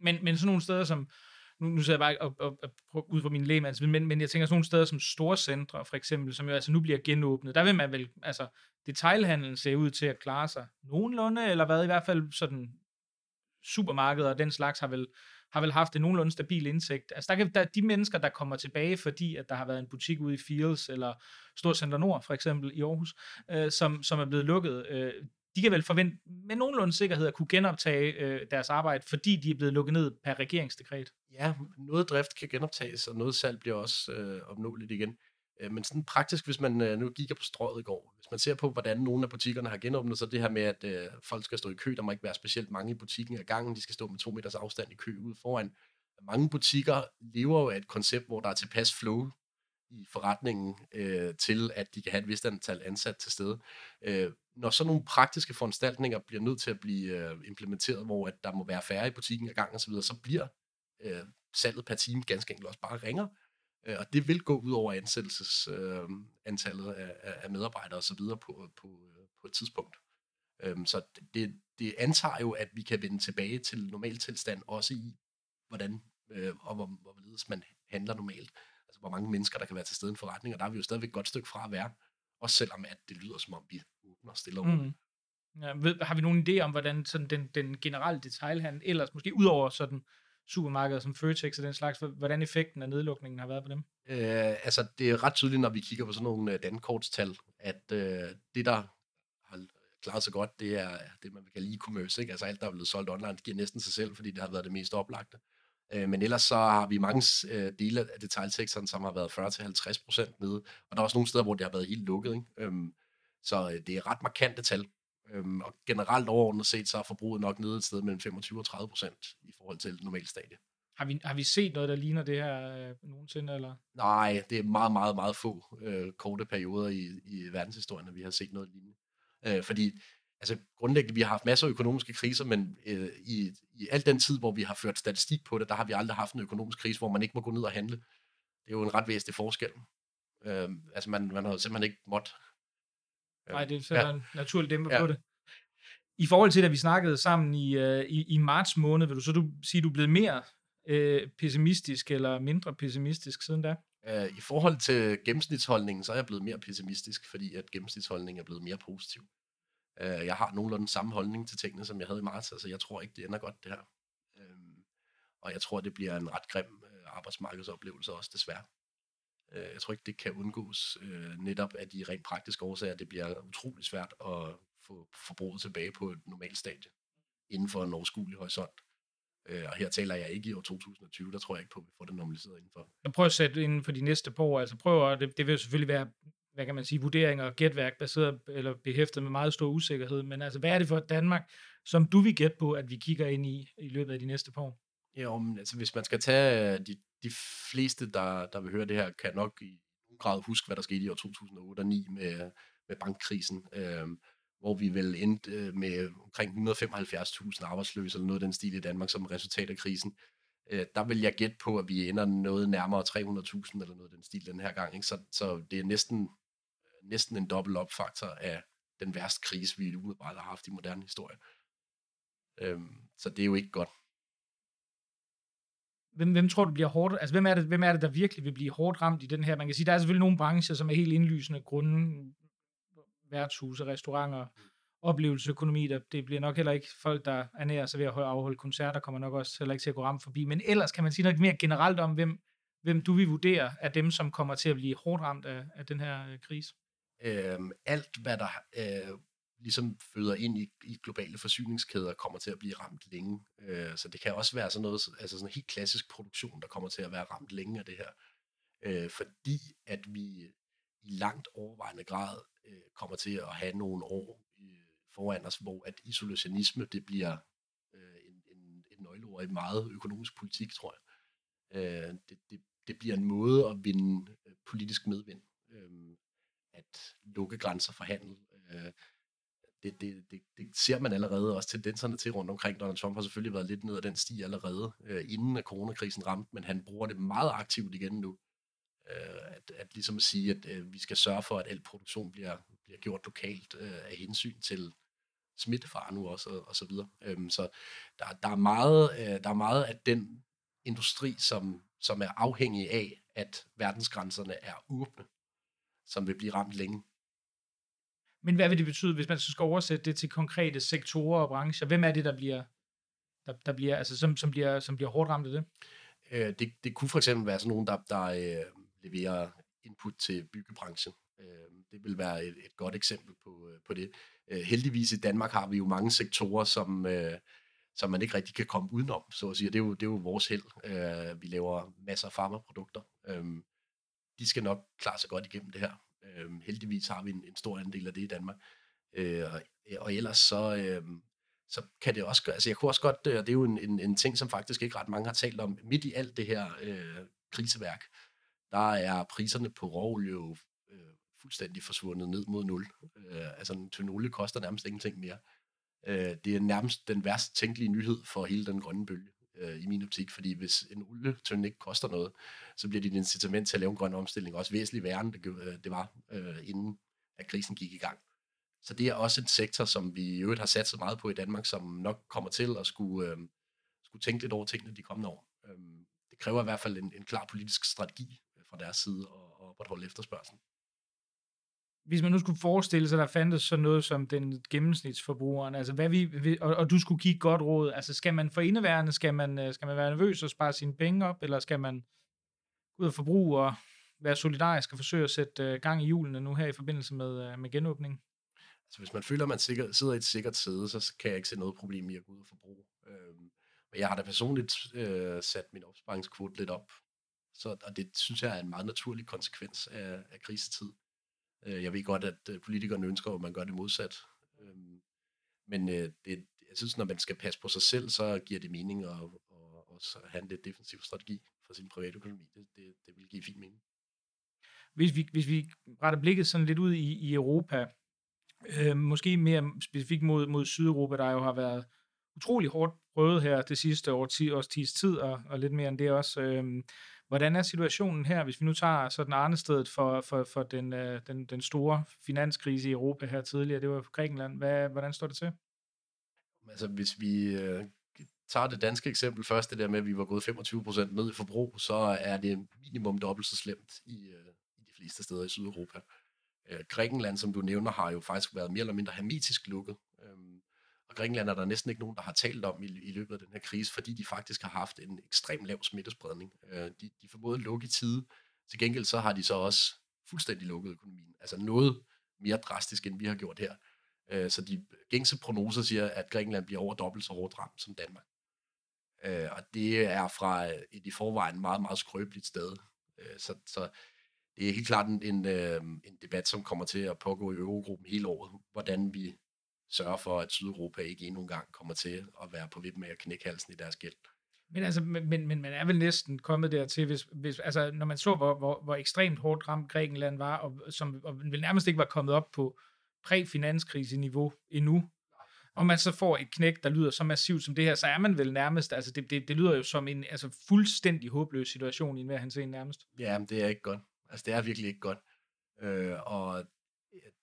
Men, men sådan nogle steder som, nu, nu sidder jeg bare og, og, og, ud fra min lægemands, men, men jeg tænker sådan nogle steder som store centre, for eksempel, som jo altså nu bliver genåbnet, der vil man vel, altså detailhandlen ser ud til at klare sig nogenlunde, eller hvad, i hvert fald sådan supermarkeder og den slags har vel har vel haft en nogenlunde stabil indsigt. Altså der kan, der, de mennesker, der kommer tilbage, fordi at der har været en butik ude i Fields, eller Storcenter Nord for eksempel i Aarhus, øh, som, som er blevet lukket, øh, de kan vel forvente med nogenlunde sikkerhed at kunne genoptage øh, deres arbejde, fordi de er blevet lukket ned per regeringsdekret. Ja, noget drift kan genoptages, og noget salg bliver også øh, opnåeligt igen. Øh, men sådan praktisk, hvis man øh, nu gik på strøget i går, hvis man ser på, hvordan nogle af butikkerne har genåbnet, så det her med, at øh, folk skal stå i kø, der må ikke være specielt mange i butikken ad gangen, de skal stå med to meters afstand i kø ude foran. Mange butikker lever jo af et koncept, hvor der er tilpas flow i forretningen øh, til, at de kan have et vist antal ansat til stede. Øh, når så nogle praktiske foranstaltninger bliver nødt til at blive øh, implementeret, hvor at der må være færre i butikken ad gangen osv., så bliver øh, salget per time ganske enkelt også bare ringer. Øh, og det vil gå ud over ansættelsesantallet øh, af, af medarbejdere osv. På, på, øh, på et tidspunkt. Øh, så det, det antager jo, at vi kan vende tilbage til normal tilstand, også i, hvordan øh, og hvor, hvorledes man handler normalt. Altså, hvor mange mennesker, der kan være til stede i en forretning, og der er vi jo stadigvæk et godt stykke fra at være. Også selvom at det lyder, som om vi åbner stille og mm. Ja, ved, har vi nogen idé om, hvordan sådan den, den generelle detailhandel ellers, måske udover sådan supermarkeder som Føtex og den slags, hvordan effekten af nedlukningen har været på dem? Øh, altså, det er ret tydeligt, når vi kigger på sådan nogle uh, dankortstal, at uh, det, der har klaret sig godt, det er det, man vil kalde e-commerce. Ikke? Altså alt, der er blevet solgt online, det giver næsten sig selv, fordi det har været det mest oplagte. Uh, men ellers så har vi mange uh, dele af detailsektoren, som har været 40-50% nede, og der er også nogle steder, hvor det har været helt lukket. Ikke? Um, så uh, det er ret markante tal. Øhm, og generelt overordnet set, så er forbruget nok nede et sted mellem 25 og 30 procent i forhold til normal stadie. Har vi, har vi set noget, der ligner det her øh, nogensinde? Eller? Nej, det er meget, meget, meget få øh, korte perioder i, i verdenshistorien, at vi har set noget lignende. Øh, fordi altså, grundlæggende, vi har haft masser af økonomiske kriser, men øh, i, i al den tid, hvor vi har ført statistik på det, der har vi aldrig haft en økonomisk krise, hvor man ikke må gå ned og handle. Det er jo en ret væsentlig forskel. Øh, altså, man, man har simpelthen ikke måttet Nej, det sætter ja. en naturlig dæmper ja. på det. I forhold til, da vi snakkede sammen i, uh, i, i marts måned, vil du så du sige, at du er blevet mere uh, pessimistisk eller mindre pessimistisk siden da? Uh, I forhold til gennemsnitsholdningen, så er jeg blevet mere pessimistisk, fordi at gennemsnitsholdningen er blevet mere positiv. Øh, jeg har nogenlunde samme holdning til tingene, som jeg havde i marts, altså jeg tror ikke, det ender godt det her. Øh, og jeg tror, det bliver en ret grim uh, arbejdsmarkedsoplevelse også, desværre. Øh, jeg tror ikke, det kan undgås øh, netop af de rent praktiske årsager. Det bliver utrolig svært at få forbruget tilbage på et normalt stadie inden for en overskuelig horisont. Øh, og her taler jeg ikke i år 2020, der tror jeg ikke på, at vi får det normaliseret indenfor. Jeg prøver at sætte inden for de næste par år, altså prøver, det, det vil selvfølgelig være, hvad kan man sige, vurderinger og gætværk baseret eller behæftet med meget stor usikkerhed, men altså hvad er det for Danmark, som du vil gætte på, at vi kigger ind i i løbet af de næste par år? Ja, men altså hvis man skal tage øh, de de fleste, der, der vil høre det her, kan nok i nogen grad huske, hvad der skete i år 2008 og 2009 med, med bankkrisen, øh, hvor vi vel endte øh, med omkring 175.000 arbejdsløse, eller noget af den stil i Danmark, som resultat af krisen. Øh, der vil jeg gætte på, at vi ender noget nærmere 300.000, eller noget af den stil den her gang. Ikke? Så, så det er næsten, næsten en dobbelt opfaktor af den værste krise, vi umiddelbart har haft i moderne historie. Øh, så det er jo ikke godt. Hvem, hvem tror du bliver hårdt? Altså, hvem er, det, hvem er det, der virkelig vil blive hårdt ramt i den her? Man kan sige, der er selvfølgelig nogle brancher, som er helt indlysende grunde, værtshuse, restauranter, oplevelsesøkonomi, der, det bliver nok heller ikke folk, der ernærer sig ved at afholde koncerter, kommer nok også heller ikke til at gå ramt forbi. Men ellers kan man sige noget mere generelt om, hvem, hvem du vil vurdere er dem, som kommer til at blive hårdt ramt af, af den her øh, krise? Øh, alt, hvad der øh, ligesom føder ind i, i globale forsyningskæder, kommer til at blive ramt længe. Øh, så det kan også være sådan noget, altså sådan en helt klassisk produktion, der kommer til at være ramt længe af det her. Øh, fordi at vi i langt overvejende grad øh, kommer til at have nogle år øh, foran os, hvor at isolationisme, det bliver øh, en, en, et nøgleord i meget økonomisk politik, tror jeg. Øh, det, det, det bliver en måde at vinde øh, politisk medvind. Øh, at lukke grænser for handel. Øh, det, det, det, det ser man allerede også tendenserne til rundt omkring. Donald Trump har selvfølgelig været lidt ned ad den sti allerede, øh, inden at coronakrisen ramte, men han bruger det meget aktivt igen nu. Øh, at, at ligesom at sige, at øh, vi skal sørge for, at al produktion bliver, bliver gjort lokalt øh, af hensyn til smittefare nu også, og, og så videre. Øhm, så der, der, er meget, øh, der er meget af den industri, som, som er afhængig af, at verdensgrænserne er åbne, som vil blive ramt længe. Men hvad vil det betyde, hvis man skal oversætte det til konkrete sektorer og brancher? Hvem er det, der bliver, der, der bliver, altså, som, som, bliver, som bliver hårdt ramt af det? Øh, det? Det kunne for eksempel være sådan nogen, der, der øh, leverer input til byggebranchen. Øh, det vil være et, et godt eksempel på, øh, på det. Øh, heldigvis i Danmark har vi jo mange sektorer, som, øh, som man ikke rigtig kan komme udenom, så at sige. Det er jo, det er jo vores held. Øh, vi laver masser af farmaprodukter. Øh, de skal nok klare sig godt igennem det her. Øh, heldigvis har vi en, en stor andel af det i Danmark. Øh, og, øh, og ellers så, øh, så kan det også gøre, altså jeg kunne også godt, øh, og det er jo en, en, en ting, som faktisk ikke ret mange har talt om, midt i alt det her øh, kriseværk, der er priserne på råolie jo øh, fuldstændig forsvundet ned mod nul. Øh, altså en tynd olie koster nærmest ingenting mere. Øh, det er nærmest den værst tænkelige nyhed for hele den grønne bølge øh, i min optik, fordi hvis en olietønde ikke koster noget, så bliver dit incitament til at lave en grøn omstilling også væsentligt værre, end det, øh, det var, øh, inden at krisen gik i gang. Så det er også en sektor, som vi i øvrigt har sat så meget på i Danmark, som nok kommer til at skulle, øh, skulle tænke lidt over tingene de kommende år. Øh, det kræver i hvert fald en, en klar politisk strategi øh, fra deres side at, at opretholde efterspørgselen. Hvis man nu skulle forestille sig, der fandtes sådan noget som den gennemsnitsforbrugeren, altså hvad vi, og, og du skulle give godt råd, altså skal man for indeværende, skal man, øh, skal man være nervøs og spare sine penge op, eller skal man gå ud og forbruge og være solidarisk og forsøge at sætte øh, gang i hjulene nu her i forbindelse med, øh, med genåbning? Altså hvis man føler, at man sikker, sidder i et sikkert sæde, så kan jeg ikke se noget problem i at gå ud og forbruge. Øhm, men jeg har da personligt øh, sat min opsparingskvote lidt op, så, og det synes jeg er en meget naturlig konsekvens af, af krisetid. Øh, jeg ved godt, at øh, politikerne ønsker, at man gør det modsat. Øhm, men øh, det, jeg synes, når man skal passe på sig selv, så giver det mening at, at, at have en lidt defensiv strategi for sin private økonomi. Det, det, det vil give fin mening. Hvis vi, hvis vi retter blikket sådan lidt ud i, i Europa, øh, måske mere specifikt mod, mod Sydeuropa, der jo har været utrolig hårdt prøvet her det sidste år, 10 års tids tid, og, og lidt mere end det også. Øh, hvordan er situationen her, hvis vi nu tager sådan Arnestedet for, for, for den, øh, den, den store finanskrise i Europa her tidligere, det var Grækenland. Hvad, hvordan står det til? Altså, hvis vi øh, tager det danske eksempel først, det der med, at vi var gået 25% ned i forbrug, så er det minimum dobbelt så slemt i, øh, i de fleste steder i Sydeuropa. Øh, Grækenland, som du nævner, har jo faktisk været mere eller mindre hermetisk lukket. Øh, og Grækenland er der næsten ikke nogen, der har talt om i, i løbet af den her krise, fordi de faktisk har haft en ekstrem lav smittespredning. Øh, de, de formåede at lukke i tide. Til gengæld så har de så også fuldstændig lukket økonomien. Altså noget mere drastisk, end vi har gjort her. Øh, så de gængse prognoser siger, at Grækenland bliver over dobbelt så hårdt ramt som Danmark. Øh, og det er fra et i forvejen meget, meget skrøbeligt sted. Øh, så, så det er helt klart en, en, øh, en debat, som kommer til at pågå i Eurogruppen hele året, hvordan vi sørger for, at Sydeuropa ikke endnu en gang kommer til at være på vippen med at knække halsen i deres gæld. Men, altså, men, men man er vel næsten kommet dertil, hvis, hvis, altså, når man så, hvor, hvor, hvor ekstremt hårdt ramt Grækenland var, og, som, og vel nærmest ikke var kommet op på præ-finanskrise-niveau endnu, og man så får et knæk, der lyder så massivt som det her, så er man vel nærmest, altså det, det, det lyder jo som en altså fuldstændig håbløs situation i enhver se nærmest. Ja, men det er ikke godt. Altså det er virkelig ikke godt. Øh, og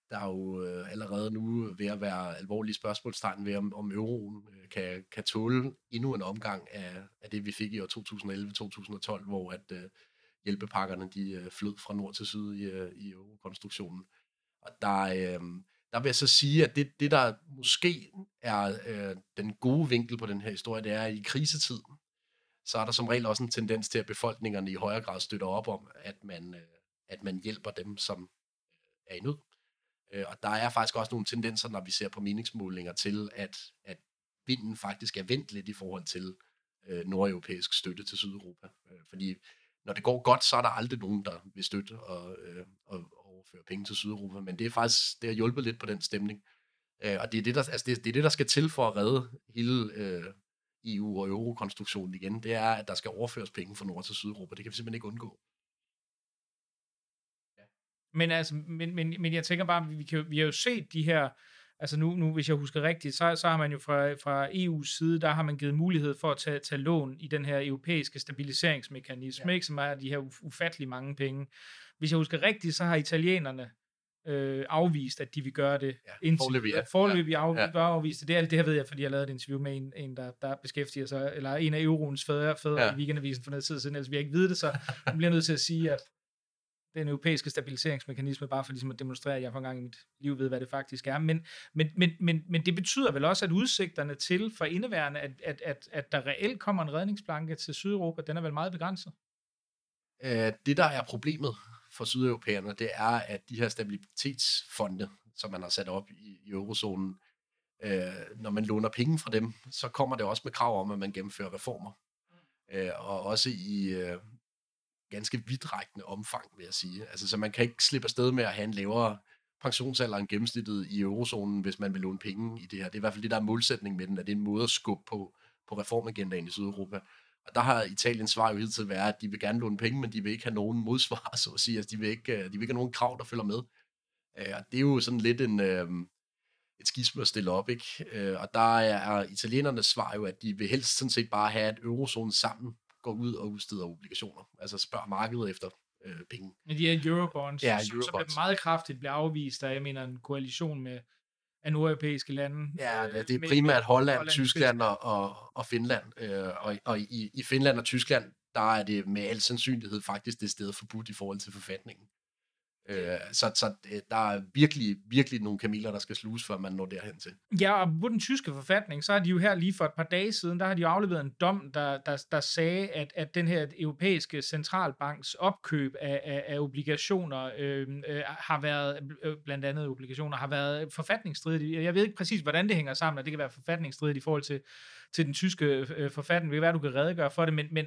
der er jo øh, allerede nu ved at være alvorlige spørgsmålstegn ved, om, om euroen øh, kan, kan tåle endnu en omgang af, af det, vi fik i år 2011-2012, hvor at øh, hjælpepakkerne de øh, flød fra nord til syd i, øh, i eurokonstruktionen. Og der, øh, der vil jeg så sige, at det, det der måske er øh, den gode vinkel på den her historie, det er, at i krisetid, så er der som regel også en tendens til, at befolkningerne i højere grad støtter op om, at man, øh, at man hjælper dem, som øh, er i nød. Øh, og der er faktisk også nogle tendenser, når vi ser på meningsmålinger til, at, at vinden faktisk er vendt lidt i forhold til øh, nordeuropæisk støtte til Sydeuropa. Øh, fordi når det går godt, så er der aldrig nogen, der vil støtte og, øh, og overføre penge til Sydeuropa. Men det er faktisk, det har hjulpet lidt på den stemning. Øh, og det er det, der, altså det, det er det, der skal til for at redde hele øh, EU- og eurokonstruktionen igen. Det er, at der skal overføres penge fra Nord til Sydeuropa. Det kan vi simpelthen ikke undgå. Men, altså, men, men, men jeg tænker bare, vi, kan, vi har jo set de her, altså nu, nu hvis jeg husker rigtigt, så, så har man jo fra, fra EU's side, der har man givet mulighed for at tage, tage lån i den her europæiske stabiliseringsmekanisme, ja. ikke, som er de her ufattelig mange penge. Hvis jeg husker rigtigt, så har italienerne øh, afvist, at de vil gøre det. Ja, forløbig, ja. Forløbig af, ja. afvist det. Det, det her ved jeg, fordi jeg lavede et interview med en, en der, der beskæftiger sig, eller en af euroens fædre, fædre ja. i weekendavisen for noget tid siden, ellers vi ikke vide det, så jeg bliver nødt til at sige, at den europæiske stabiliseringsmekanisme, bare for ligesom at demonstrere, at jeg for en gang i mit liv ved, hvad det faktisk er. Men, men, men, men, men det betyder vel også, at udsigterne til for indeværende, at, at, at, at der reelt kommer en redningsplanke til Sydeuropa, den er vel meget begrænset? Øh, det, der er problemet for sydeuropæerne, det er, at de her stabilitetsfonde, som man har sat op i, i eurozonen, øh, når man låner penge fra dem, så kommer det også med krav om, at man gennemfører reformer. Mm. Øh, og også i, øh, ganske vidtrækkende omfang, vil jeg sige. Altså, så man kan ikke slippe afsted med at have en lavere pensionsalder end gennemsnittet i eurozonen, hvis man vil låne penge i det her. Det er i hvert fald det, der er målsætning med den, at det er en måde at skubbe på, på reformagendaen i Sydeuropa. Og der har Italiens svar jo hidtil været, at de vil gerne låne penge, men de vil ikke have nogen modsvar, så at sige. Altså, de, vil ikke, øh, de vil ikke have nogen krav, der følger med. Øh, og det er jo sådan lidt en, øh, et skisme at stille op, ikke? Øh, og der er italienernes svar jo, at de vil helst sådan set bare have et eurozonen sammen går ud og udsteder obligationer. Altså spørger markedet efter øh, penge. Men de her eurobonds, ja, eurobonds. som bliver meget kraftigt bliver afvist af, jeg mener, en koalition med af nordeuropæiske lande. Ja, det er primært Holland, Holland Tyskland og, og, og Finland. Øh, og og i, i Finland og Tyskland, der er det med al sandsynlighed faktisk det sted forbudt i forhold til forfatningen. Øh, så så øh, der er virkelig, virkelig nogle kameler, der skal sluges, før man når derhen til. Ja, og på den tyske forfatning, så har de jo her lige for et par dage siden, der har de jo afleveret en dom, der, der, der sagde, at, at den her europæiske centralbanks opkøb af, af, af obligationer øh, øh, har været, øh, blandt andet obligationer, har været forfatningsstridigt. Jeg ved ikke præcis, hvordan det hænger sammen, og det kan være forfatningsstridigt i forhold til, til den tyske øh, forfatning. Det kan være, du kan redegøre for det, men, men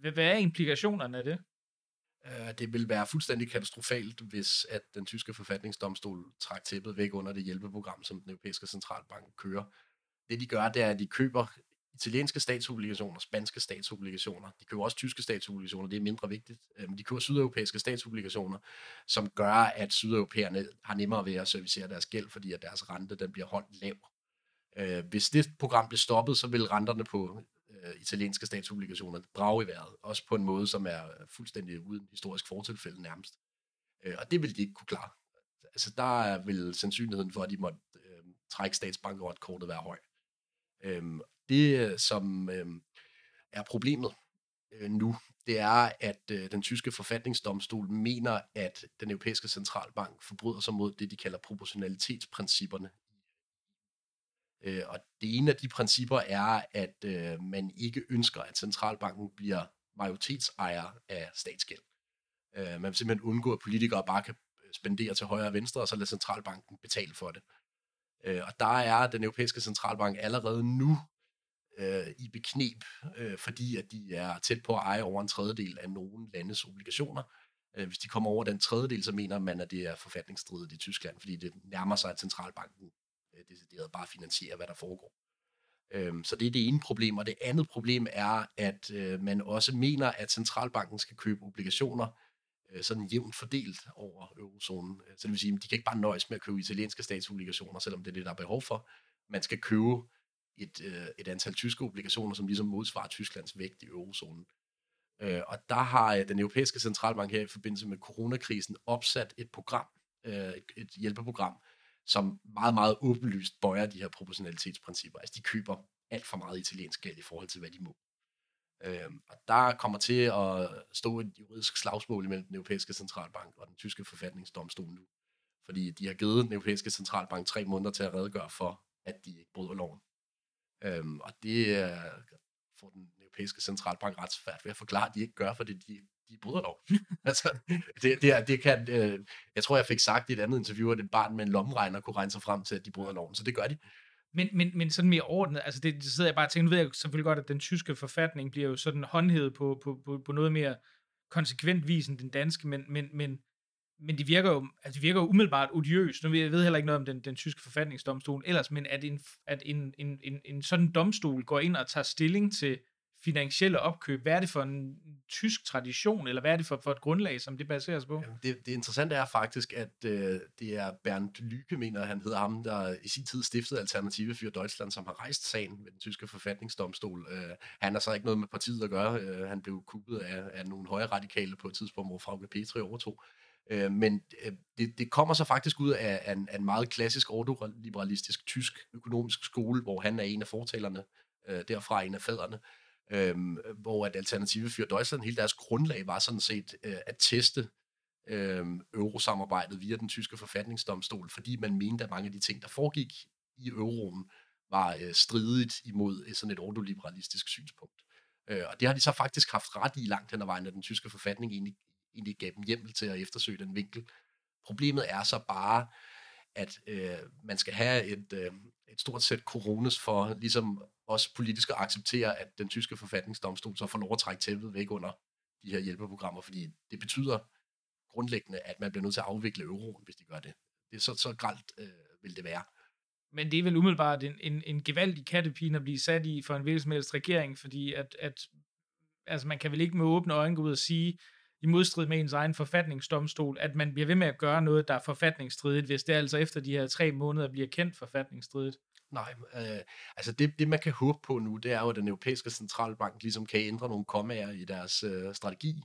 hvad er implikationerne af det? Øh, det vil være fuldstændig katastrofalt, hvis at den tyske forfatningsdomstol træk tæppet væk under det hjælpeprogram, som den europæiske centralbank kører. Det de gør, det er, at de køber italienske statsobligationer, spanske statsobligationer. De køber også tyske statsobligationer, det er mindre vigtigt. Øh, men de køber sydeuropæiske statsobligationer, som gør, at sydeuropæerne har nemmere ved at servicere deres gæld, fordi at deres rente den bliver holdt lav. Øh, hvis det program bliver stoppet, så vil renterne på øh, italienske statsobligationer brage i vejret, også på en måde, som er fuldstændig uden historisk fortilfælde nærmest. Øh, og det vil de ikke kunne klare. Altså der vil sandsynligheden for, at de måtte øh, trække statsbankerotkortet være høj. Øh, det, som øh, er problemet øh, nu, det er, at øh, den tyske forfatningsdomstol mener, at den europæiske centralbank forbryder sig mod det, de kalder proportionalitetsprincipperne Øh, og det ene af de principper er, at øh, man ikke ønsker, at centralbanken bliver majoritetsejer af statsgæld. Øh, man vil simpelthen undgå, at politikere bare kan spendere til højre og venstre, og så lade centralbanken betale for det. Øh, og der er den europæiske centralbank allerede nu øh, i beknep, øh, fordi at de er tæt på at eje over en tredjedel af nogle landes obligationer. Øh, hvis de kommer over den tredjedel, så mener man, at det er forfatningsstridigt i Tyskland, fordi det nærmer sig, at centralbanken øh, decideret bare finansiere, hvad der foregår. Øhm, så det er det ene problem, og det andet problem er, at øh, man også mener, at centralbanken skal købe obligationer øh, sådan jævnt fordelt over eurozonen. Øh, så det vil sige, at de kan ikke bare nøjes med at købe italienske statsobligationer, selvom det er det, der er behov for. Man skal købe et, øh, et antal tyske obligationer, som ligesom modsvarer Tysklands vægt i eurozonen. Øh, og der har øh, den europæiske centralbank her i forbindelse med coronakrisen opsat et program, øh, et, et hjælpeprogram, som meget, meget åbenlyst bøjer de her proportionalitetsprincipper. Altså de køber alt for meget italiensk gæld i forhold til, hvad de må. Øh, og der kommer til at stå et juridisk slagsmål mellem den europæiske centralbank og den tyske forfatningsdomstol nu. Fordi de har givet den europæiske centralbank tre måneder til at redegøre for, at de ikke bryder loven. Øhm, og det øh, får den europæiske centralbank ret svært ved at forklare, at de ikke gør, for det de, de bryder lov. altså, det, det, det kan, øh, jeg tror, jeg fik sagt i et andet interview, at et barn med en lommeregner kunne regne sig frem til, at de bryder loven, så det gør de. Men, men, men sådan mere ordnet, altså det, det sidder jeg bare og tænker, nu ved jeg selvfølgelig godt, at den tyske forfatning bliver jo sådan håndhævet på, på, på, på noget mere konsekvent vis end den danske, men, men, men, men det virker jo, altså det virker jo umiddelbart odiøst. Nu ved jeg ved heller ikke noget om den, den tyske forfatningsdomstol ellers, men at, en, at en, en, en, en sådan domstol går ind og tager stilling til finansielle opkøb, hvad er det for en tysk tradition, eller hvad er det for, for et grundlag, som det baseres på? Jamen, det, det interessante er faktisk, at øh, det er Bernd Lyke, mener han hedder ham, der i sin tid stiftede Alternative for Deutschland, som har rejst sagen ved den tyske forfatningsdomstol. Øh, han har så ikke noget med partiet at gøre. Øh, han blev kuppet af, af nogle højre radikale på et tidspunkt, hvor Frauke Petri overtog. Øh, men øh, det, det kommer så faktisk ud af, af, en, af en meget klassisk ordoliberalistisk tysk økonomisk skole, hvor han er en af fortalerne øh, derfra, en af fædrene øhm, hvor at Alternative for Deutschland, hele deres grundlag var sådan set øh, at teste øh, eurosamarbejdet via den tyske forfatningsdomstol, fordi man mente, at mange af de ting, der foregik i euroen, var øh, stridigt imod øh, sådan et ordoliberalistisk synspunkt. Øh, og det har de så faktisk haft ret i langt hen ad vejen, at den tyske forfatning egentlig, egentlig gav dem hjemmel til at eftersøge den vinkel. Problemet er så bare, at øh, man skal have et, øh, et stort sæt coronas for ligesom også politisk at acceptere, at den tyske forfatningsdomstol så får lov at trække tæppet væk under de her hjælpeprogrammer, fordi det betyder grundlæggende, at man bliver nødt til at afvikle euroen, hvis de gør det. Det er så, så gralt øh, vil det være. Men det er vel umiddelbart en, en, en gevaldig kattepine at blive sat i for en hvilken som helst regering, fordi at, at altså man kan vel ikke med åbne øjne gå ud og sige, i modstrid med ens egen forfatningsdomstol, at man bliver ved med at gøre noget, der er forfatningsstridigt, hvis det altså efter de her tre måneder bliver kendt forfatningsstridigt. Nej, øh, altså det, det man kan håbe på nu, det er jo, at den europæiske centralbank ligesom kan ændre nogle kommaer i deres øh, strategi,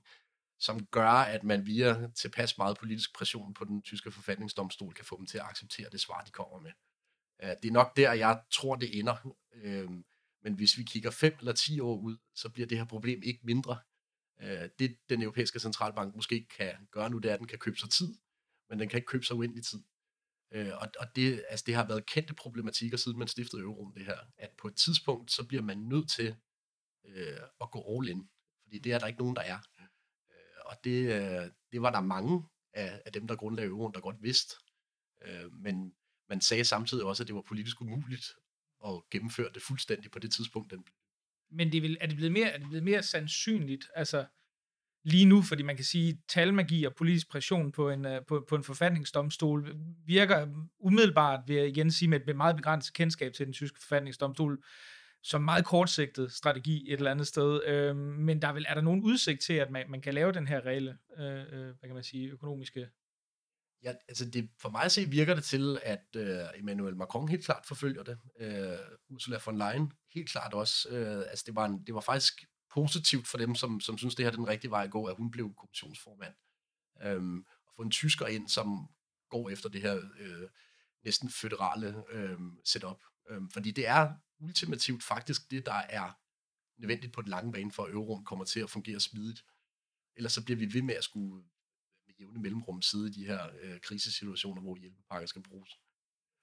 som gør, at man via tilpas meget politisk pression på den tyske forfatningsdomstol kan få dem til at acceptere det svar, de kommer med. Øh, det er nok der, jeg tror, det ender. Øh, men hvis vi kigger 5 eller 10 år ud, så bliver det her problem ikke mindre. Øh, det den europæiske centralbank måske kan gøre nu, det er, at den kan købe sig tid, men den kan ikke købe sig uendelig tid. Øh, og og det, altså, det har været kendte problematikker, siden man stiftede euroen, det her, at på et tidspunkt, så bliver man nødt til øh, at gå all in, fordi det er der ikke nogen, der er. Øh, og det, øh, det var der mange af, af dem, der grundlagde euroen, der godt vidste. Øh, men man sagde samtidig også, at det var politisk umuligt at gennemføre det fuldstændigt på det tidspunkt, den men det vil, er, det blevet mere, er det blevet mere sandsynligt, altså lige nu, fordi man kan sige, talmagi og politisk pression på en, øh, på, på en forfatningsdomstol virker umiddelbart, vil jeg igen sige, med et meget begrænset kendskab til den tyske forfatningsdomstol, som meget kortsigtet strategi et eller andet sted. Øh, men der er, vel, er der nogen udsigt til, at man, man kan lave den her reelle, øh, øh hvad kan man sige, økonomiske Ja, altså det, for mig at se virker det til, at øh, Emmanuel Macron helt klart forfølger det. Øh, Ursula von Leyen helt klart også. Øh, altså det var, en, det var faktisk positivt for dem, som, som synes, det her er den rigtige vej at gå, at hun blev kommissionsformand. Øh, og få en tysker ind, som går efter det her øh, næsten føderale øh, setup. Øh, fordi det er ultimativt faktisk det, der er nødvendigt på den lange bane, for at euroen kommer til at fungere smidigt. Ellers så bliver vi ved med at skulle jævne mellemrum sidde i de her øh, krisesituationer, hvor hjælpepakker skal bruges.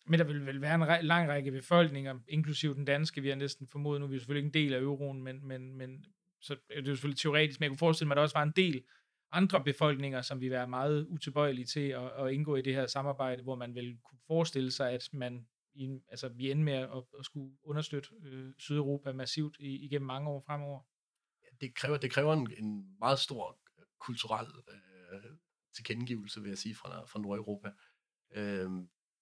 Men der vil vel være en re- lang række befolkninger, inklusive den danske, vi har næsten formodet, nu er vi selvfølgelig ikke en del af euroen, men, men, men så er det jo selvfølgelig teoretisk, men jeg kunne forestille mig, at der også var en del andre befolkninger, som vil være meget utilbøjelige til at, at indgå i det her samarbejde, hvor man vil kunne forestille sig, at man i, altså, vi ender med at, at skulle understøtte øh, Sydeuropa massivt i, igennem mange år fremover. Det kræver, det kræver en, en meget stor kulturel øh, tilkendegivelse, vil jeg sige, fra, fra Nordeuropa. Øh,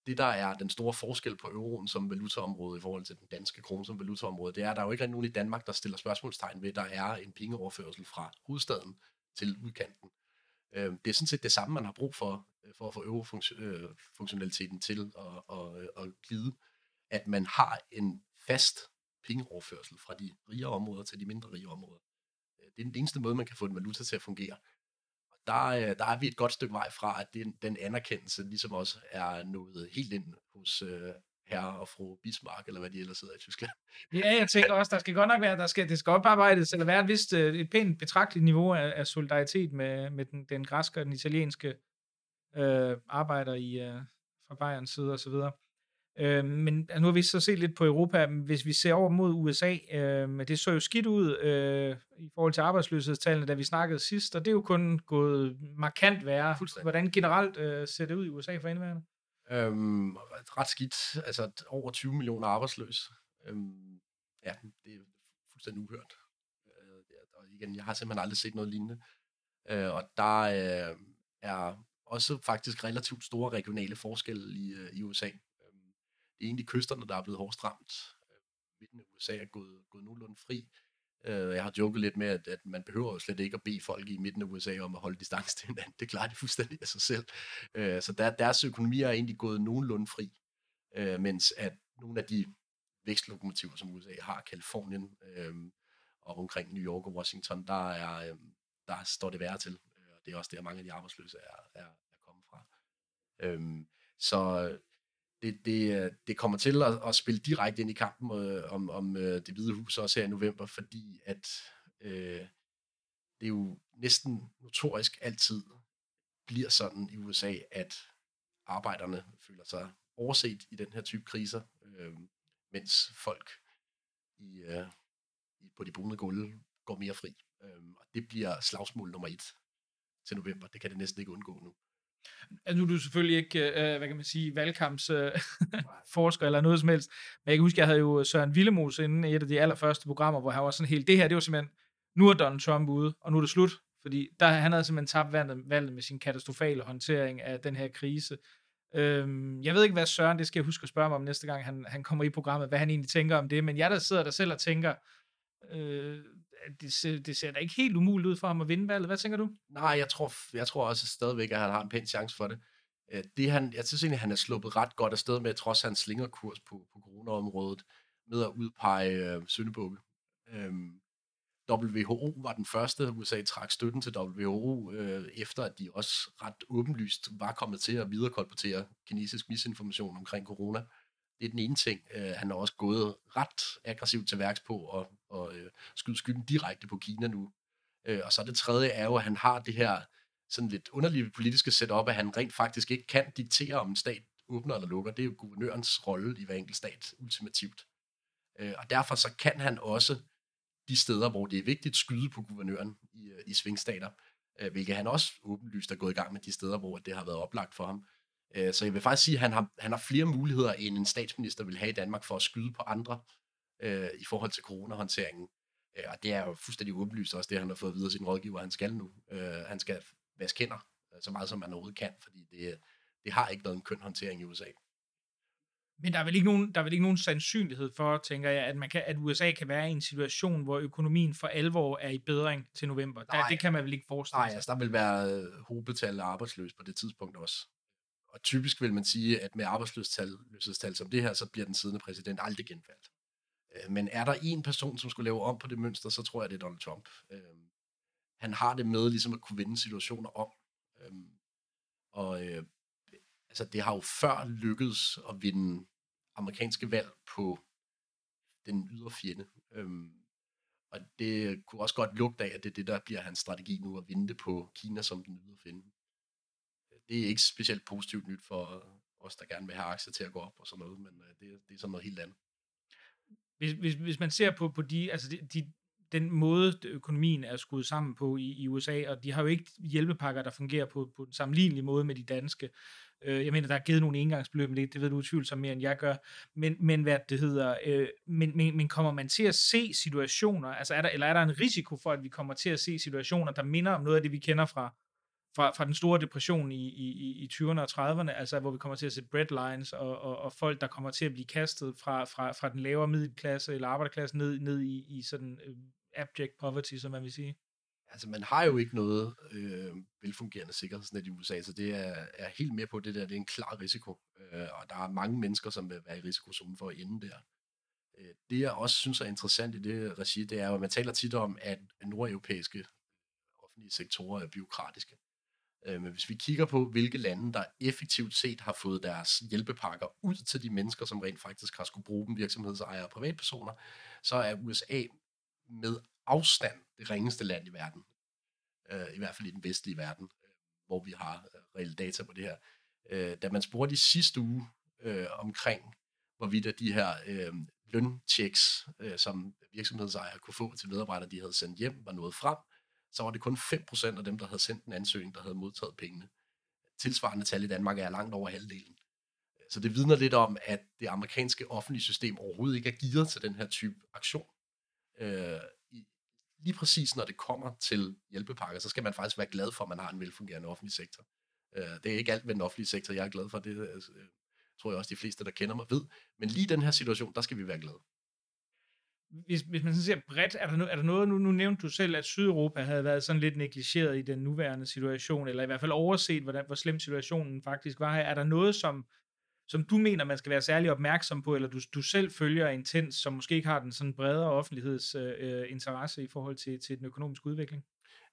det, der er den store forskel på euroen som valutaområde i forhold til den danske krone som valutaområde, det er, at der er jo ikke rigtig nogen i Danmark, der stiller spørgsmålstegn ved, at der er en pengeoverførsel fra hovedstaden til udkanten. Øh, det er sådan set det samme, man har brug for, øh, for at få eurofunktionaliteten øh, til at, at, at glide, at man har en fast pengeoverførsel fra de rige områder til de mindre rige områder. Øh, det er den eneste måde, man kan få en valuta til at fungere. Der, øh, der er vi et godt stykke vej fra, at den, den anerkendelse ligesom også er nået helt ind hos øh, herre og fru Bismarck, eller hvad de ellers sidder i Tyskland. Ja, jeg tænker også, der skal godt nok være, der skal, det skal oparbejdes, eller være et, vist, øh, et pænt betragteligt niveau af, af solidaritet med, med den, den græske og den italienske øh, arbejder i, øh, fra Bayerns side og så videre. Øh, men nu har vi så set lidt på Europa. Hvis vi ser over mod USA, øh, det så jo skidt ud øh, i forhold til arbejdsløshedstallene, da vi snakkede sidst, og det er jo kun gået markant værre. Hvordan generelt øh, ser det ud i USA for indværende? Øhm, ret skidt. Altså over 20 millioner arbejdsløse. Øhm, ja, det er fuldstændig uhørt. Øh, og igen, jeg har simpelthen aldrig set noget lignende. Øh, og der øh, er også faktisk relativt store regionale forskelle i, øh, i USA. Det er egentlig kysterne, der er blevet hårdest ramt. Øh, midten af USA er gået, gået nogenlunde fri. Øh, jeg har joket lidt med, at, at man behøver jo slet ikke at bede folk i midten af USA om at holde distance til hinanden. Det klarer de fuldstændig af sig selv. Øh, så der, deres økonomi er egentlig gået nogenlunde fri, mens at nogle af de vækstlokomotiver, som USA har, Kalifornien og omkring New York og Washington, der, er, der står det værre til. Og det er også der, mange af de arbejdsløse er, er, er kommet fra. så det, det, øh, det kommer til at, at spille direkte ind i kampen øh, om, om øh, det hvide hus også her i november, fordi at øh, det er jo næsten notorisk altid bliver sådan i USA, at arbejderne føler sig overset i den her type kriser, øh, mens folk i, øh, på de brune gulve går mere fri. Øh, og det bliver slagsmål nummer et til november. Det kan det næsten ikke undgå nu. Nu er du selvfølgelig ikke, øh, øh hvad kan man sige, valgkampsforsker øh, eller noget som helst, men jeg kan huske, jeg havde jo Søren Willemus inden i et af de allerførste programmer, hvor han var sådan helt, det her, det var simpelthen, nu er Donald Trump ude, og nu er det slut, fordi der, han havde simpelthen tabt valget, valget med sin katastrofale håndtering af den her krise. Øhm, jeg ved ikke, hvad Søren, det skal jeg huske at spørge mig om næste gang, han, han kommer i programmet, hvad han egentlig tænker om det, men jeg der sidder der selv og tænker, øh, det, ser, det ser da ikke helt umuligt ud for ham at vinde valget. Hvad tænker du? Nej, jeg tror, jeg tror også stadigvæk, at han har en pæn chance for det. Øh, det han, jeg synes egentlig, at han er sluppet ret godt afsted med, trods hans slingerkurs på, på coronaområdet, med at udpege øh, Søndebukke. Øhm, WHO var den første, USA trak støtten til WHO, øh, efter at de også ret åbenlyst var kommet til at viderekolportere kinesisk misinformation omkring corona. Det er den ene ting. Øh, han har også gået ret aggressivt til værks på at, og øh, skyde skylden direkte på Kina nu. Øh, og så det tredje er jo, at han har det her sådan lidt underlige politiske setup, at han rent faktisk ikke kan diktere, om en stat åbner eller lukker. Det er jo guvernørens rolle i hver enkelt stat, ultimativt. Øh, og derfor så kan han også de steder, hvor det er vigtigt, skyde på guvernøren i, øh, i svingstater, øh, hvilket han også åbenlyst er gået i gang med de steder, hvor det har været oplagt for ham. Øh, så jeg vil faktisk sige, at han har, han har flere muligheder, end en statsminister vil have i Danmark for at skyde på andre øh, i forhold til coronahåndteringen. Øh, og det er jo fuldstændig åbenlyst også det, han har fået videre sin rådgiver, han skal nu. Øh, han skal vaske hænder så meget, som man overhovedet kan, fordi det, det har ikke været en køn håndtering i USA. Men der er, vel ikke nogen, der er vel ikke nogen sandsynlighed for, tænker jeg, at, man kan, at USA kan være i en situation, hvor økonomien for alvor er i bedring til november. Der, det kan man vel ikke forestille sig? Nej, altså, der vil være hovedbetal af arbejdsløse på det tidspunkt også. Og typisk vil man sige, at med arbejdsløshedstal som det her, så bliver den siddende præsident aldrig genvalgt. Øh, men er der en person, som skulle lave om på det mønster, så tror jeg, det er Donald Trump. Øhm, han har det med ligesom at kunne vende situationer om. Øhm, og øh, altså, det har jo før lykkedes at vinde amerikanske valg på den ydre fjende. Øhm, og det kunne også godt lugte af, at det er det, der bliver hans strategi nu, at vinde på Kina som den ydre fjende det er ikke specielt positivt nyt for os, der gerne vil have aktier til at gå op og sådan noget, men øh, det, det er sådan noget helt andet. Hvis, hvis, hvis man ser på, på de, altså de, de, den måde, økonomien er skruet sammen på i, i USA, og de har jo ikke hjælpepakker, der fungerer på, på den sammenlignelige måde med de danske. Øh, jeg mener, der er givet nogle engangsbeløb, men det, det ved du utvivlsomt mere, end jeg gør. Men, men hvad det hedder, øh, men, men, men kommer man til at se situationer, altså er der, eller er der en risiko for, at vi kommer til at se situationer, der minder om noget af det, vi kender fra fra, fra den store depression i, i, i 20'erne og 30'erne, altså hvor vi kommer til at se breadlines og, og, og folk, der kommer til at blive kastet fra, fra, fra den lavere middelklasse eller arbejderklasse ned, ned i, i sådan øh, abject poverty, som man vil sige. Altså, man har jo ikke noget øh, velfungerende sikkerhedsnet i USA, så det er, er helt med på det der. Det er en klar risiko, øh, og der er mange mennesker, som vil være i risikozonen for at ende der. Øh, det, jeg også synes er interessant i det regi, det er jo, at man taler tit om, at nordeuropæiske offentlige sektorer er byråkratiske. Øh, men hvis vi kigger på, hvilke lande, der effektivt set har fået deres hjælpepakker ud til de mennesker, som rent faktisk har skulle bruge dem, virksomhedsejere og privatpersoner, så er USA med afstand det ringeste land i verden. Øh, I hvert fald i den vestlige verden, øh, hvor vi har øh, reelle data på det her. Øh, da man spurgte i sidste uge omkring, hvorvidt de her lønchecks, som virksomhedsejere kunne få til medarbejdere, de havde sendt hjem, var noget frem, så var det kun 5% af dem, der havde sendt en ansøgning, der havde modtaget pengene. Tilsvarende tal i Danmark er langt over halvdelen. Så det vidner lidt om, at det amerikanske offentlige system overhovedet ikke er gearet til den her type aktion. Øh, lige præcis når det kommer til hjælpepakker, så skal man faktisk være glad for, at man har en velfungerende offentlig sektor. Øh, det er ikke alt ved den offentlige sektor, jeg er glad for. Det øh, tror jeg også, de fleste, der kender mig, ved. Men lige i den her situation, der skal vi være glade hvis, hvis man sådan ser bredt, er der, no, er der noget, nu, nu nævnte du selv, at Sydeuropa havde været sådan lidt negligeret i den nuværende situation, eller i hvert fald overset, hvordan, hvor slem situationen faktisk var her. Er der noget, som, som du mener, man skal være særlig opmærksom på, eller du, du selv følger intens, som måske ikke har den sådan bredere offentlighedsinteresse øh, øh i forhold til, til den økonomiske udvikling?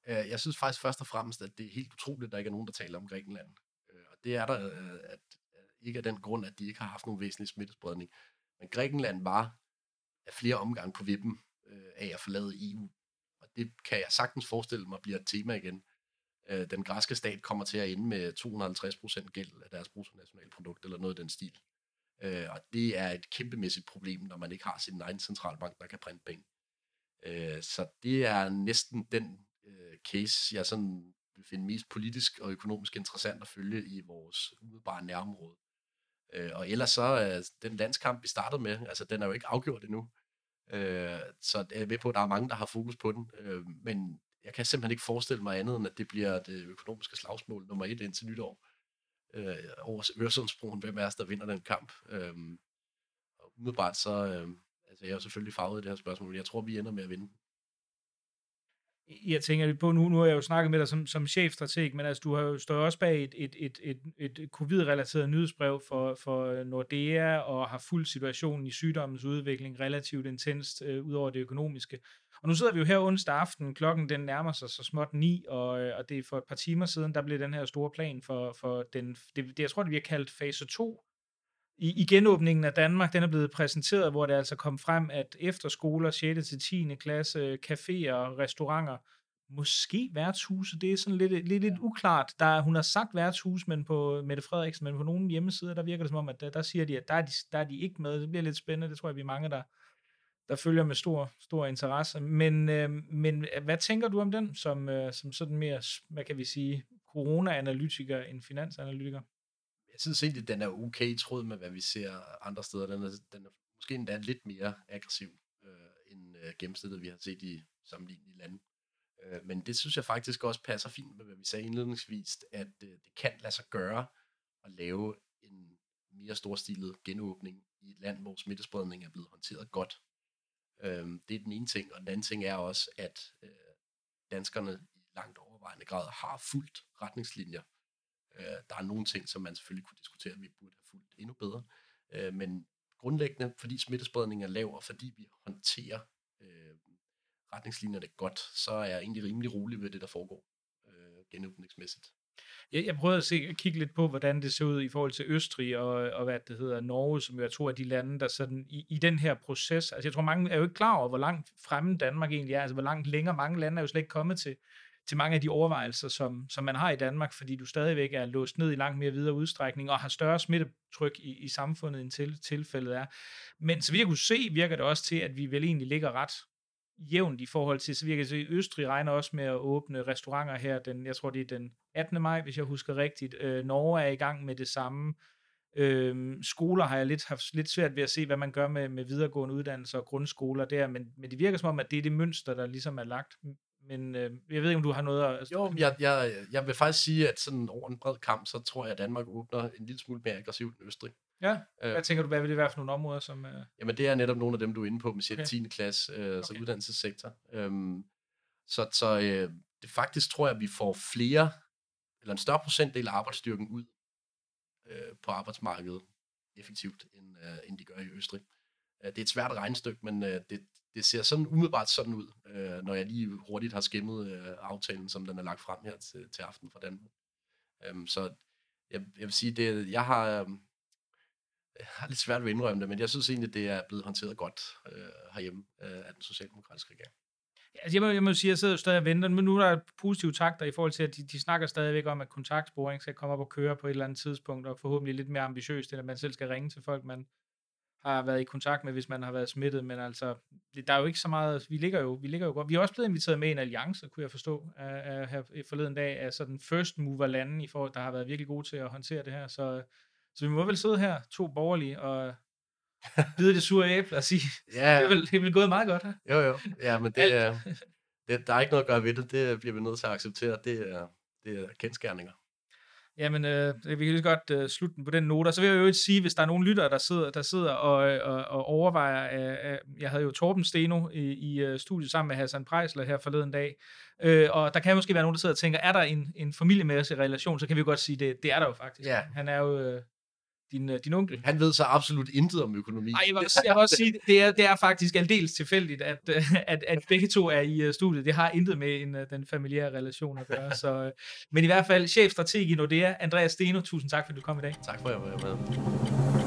Øh, jeg synes faktisk først og fremmest, at det er helt utroligt, at der ikke er nogen, der taler om Grækenland. Øh, og det er der at, ikke af den grund, at de ikke har haft nogen væsentlig smittespredning. Men Grækenland var af flere omgange på vippen øh, af at forlade EU. Og det kan jeg sagtens forestille mig bliver et tema igen. Øh, den græske stat kommer til at ende med 250% gæld af deres bruttonationalprodukt, eller noget af den stil. Øh, og det er et kæmpemæssigt problem, når man ikke har sin egen centralbank, der kan printe penge. Øh, så det er næsten den øh, case, jeg sådan vil finde mest politisk og økonomisk interessant at følge i vores umiddelbare nærområde. Øh, og ellers så øh, den landskamp, vi startede med, altså den er jo ikke afgjort endnu. Øh, så jeg ved på, at der er mange, der har fokus på den. Øh, men jeg kan simpelthen ikke forestille mig andet, end at det bliver det økonomiske slagsmål nummer et indtil nytår. Øh, over Øresundsbroen, hvem er det, der vinder den kamp? Øh, og umiddelbart så, øh, altså jeg er jo selvfølgelig farvet i det her spørgsmål, men jeg tror, vi ender med at vinde jeg tænker på nu, nu har jeg jo snakket med dig som, som chefstrateg, men altså, du har jo stået også bag et, et, et, et, et covid-relateret nyhedsbrev for, for øh, Nordea, og har fuldt situationen i sygdommens udvikling relativt intenst, øh, ud over det økonomiske. Og nu sidder vi jo her onsdag aften, klokken den nærmer sig så småt ni, og, øh, og det er for et par timer siden, der blev den her store plan for, for den, det, det, jeg tror, det vi kaldt fase 2 i, i genåbningen af Danmark, den er blevet præsenteret, hvor det altså kom frem, at efterskoler 6. til 10. klasse, caféer og restauranter, måske værtshuse, det er sådan lidt, lidt, lidt uklart. Der, hun har sagt værtshus, men på Mette Frederiksen, men på nogle hjemmesider, der virker det som om, at der, der siger de, at der er de, der er de ikke med. Det bliver lidt spændende, det tror jeg, vi er mange, der, der følger med stor, stor interesse. Men, øh, men hvad tænker du om den, som, øh, som sådan mere, hvad kan vi sige, corona-analytiker end finansanalytiker? Altid set, at den er okay i tråd med, hvad vi ser andre steder. Den er, den er måske endda lidt mere aggressiv øh, end øh, gennemsnittet, vi har set i sammenlignelige lande. Øh, men det synes jeg faktisk også passer fint med, hvad vi sagde indledningsvis, at øh, det kan lade sig gøre at lave en mere storstilet genåbning i et land, hvor smittespredningen er blevet håndteret godt. Øh, det er den ene ting, og den anden ting er også, at øh, danskerne i langt overvejende grad har fuldt retningslinjer Øh, der er nogle ting, som man selvfølgelig kunne diskutere, at vi burde have fulgt endnu bedre. Øh, men grundlæggende, fordi smittespredningen er lav, og fordi vi håndterer øh, retningslinjerne godt, så er jeg egentlig rimelig rolig ved det, der foregår øh, genåbningsmæssigt. Jeg, jeg prøvede at, se, at kigge lidt på, hvordan det ser ud i forhold til Østrig og, og hvad det hedder, Norge, som jeg tror er de lande, der sådan i, i den her proces, altså jeg tror mange er jo ikke klar over, hvor langt fremme Danmark egentlig er, altså hvor langt længere mange lande er jo slet ikke kommet til, til mange af de overvejelser, som, som man har i Danmark, fordi du stadigvæk er låst ned i langt mere videre udstrækning og har større smittetryk i, i samfundet, end til, tilfældet er. Men så vidt jeg kunne se, virker det også til, at vi vel egentlig ligger ret jævnt i forhold til, så virker det at Østrig regner også med at åbne restauranter her, den, jeg tror det er den 18. maj, hvis jeg husker rigtigt. Øh, Norge er i gang med det samme. Øhm, skoler har jeg lidt haft lidt svært ved at se, hvad man gør med, med videregående uddannelser og grundskoler der, men, men det virker som om, at det er det mønster, der ligesom er lagt men øh, jeg ved ikke, om du har noget at... Altså, Jo, jeg, jeg, jeg vil faktisk sige, at sådan over en bred kamp, så tror jeg, at Danmark åbner en lille smule mere aggressivt end Østrig. Ja, Øh, hvad tænker du, hvad vil det være for nogle områder, som... Øh, Jamen, det er netop nogle af dem, du er inde på med 6. Okay. og 10. klasse, øh, okay. så uddannelsessektor. Øhm, så så øh, det faktisk tror jeg, at vi får flere, eller en større procentdel af arbejdsstyrken ud øh, på arbejdsmarkedet effektivt, end, øh, end de gør i Østrig. Øh, det er et svært regnestykke, men øh, det, det ser sådan umiddelbart sådan ud, øh, når jeg lige hurtigt har skimmet øh, aftalen, som den er lagt frem her til, til aften fra Danmark. Øhm, så jeg, jeg vil sige, det, jeg har... Øh, jeg har lidt svært ved at indrømme det, men jeg synes egentlig, det er blevet håndteret godt øh, herhjemme øh, af den socialdemokratiske regering. Altså, jeg, må, jeg må sige, at jeg sidder stadig og venter, men nu er der positive takter i forhold til, at de, de snakker stadigvæk om, at kontaktsporing skal komme op og køre på et eller andet tidspunkt, og forhåbentlig lidt mere ambitiøst, end at man selv skal ringe til folk, man har været i kontakt med, hvis man har været smittet, men altså, der er jo ikke så meget, vi ligger jo, vi ligger jo godt, vi er også blevet inviteret med i en alliance, kunne jeg forstå, af, af, her forleden dag, af sådan first mover landen, i forhold, der har været virkelig gode til at håndtere det her, så, så vi må vel sidde her, to borgerlige, og bide det sure æble og sige, Ja, det er vel, det er vel gået meget godt her. jo jo. Ja, men det, er, det, der er ikke noget at gøre ved det. Det bliver vi nødt til at acceptere. Det er, det er kendskærninger. Jamen, øh, vi kan lige godt øh, slutte den på den note. Og så vil jeg jo ikke sige, hvis der er nogle lyttere, der sidder, der sidder og, og, og overvejer, øh, øh, jeg havde jo Torben Steno i, i øh, studiet sammen med Hassan Prejsler her forleden dag, øh, og der kan måske være nogen, der sidder og tænker, er der en, en familiemæssig relation, så kan vi godt sige, det, det er der jo faktisk. Ja. Han er jo øh, din, øh, din onkel. Han ved så absolut intet om økonomi. Ej, jeg vil, jeg vil også sige, det er, det er faktisk aldeles tilfældigt, at, øh, at, at begge to er i øh, studiet. Det har intet med en, øh, den familiære relation at gøre. Så, øh, men i hvert fald, chefstrateg i Nordea, Andreas Steno, tusind tak, fordi du kom i dag. Tak for at jeg var med.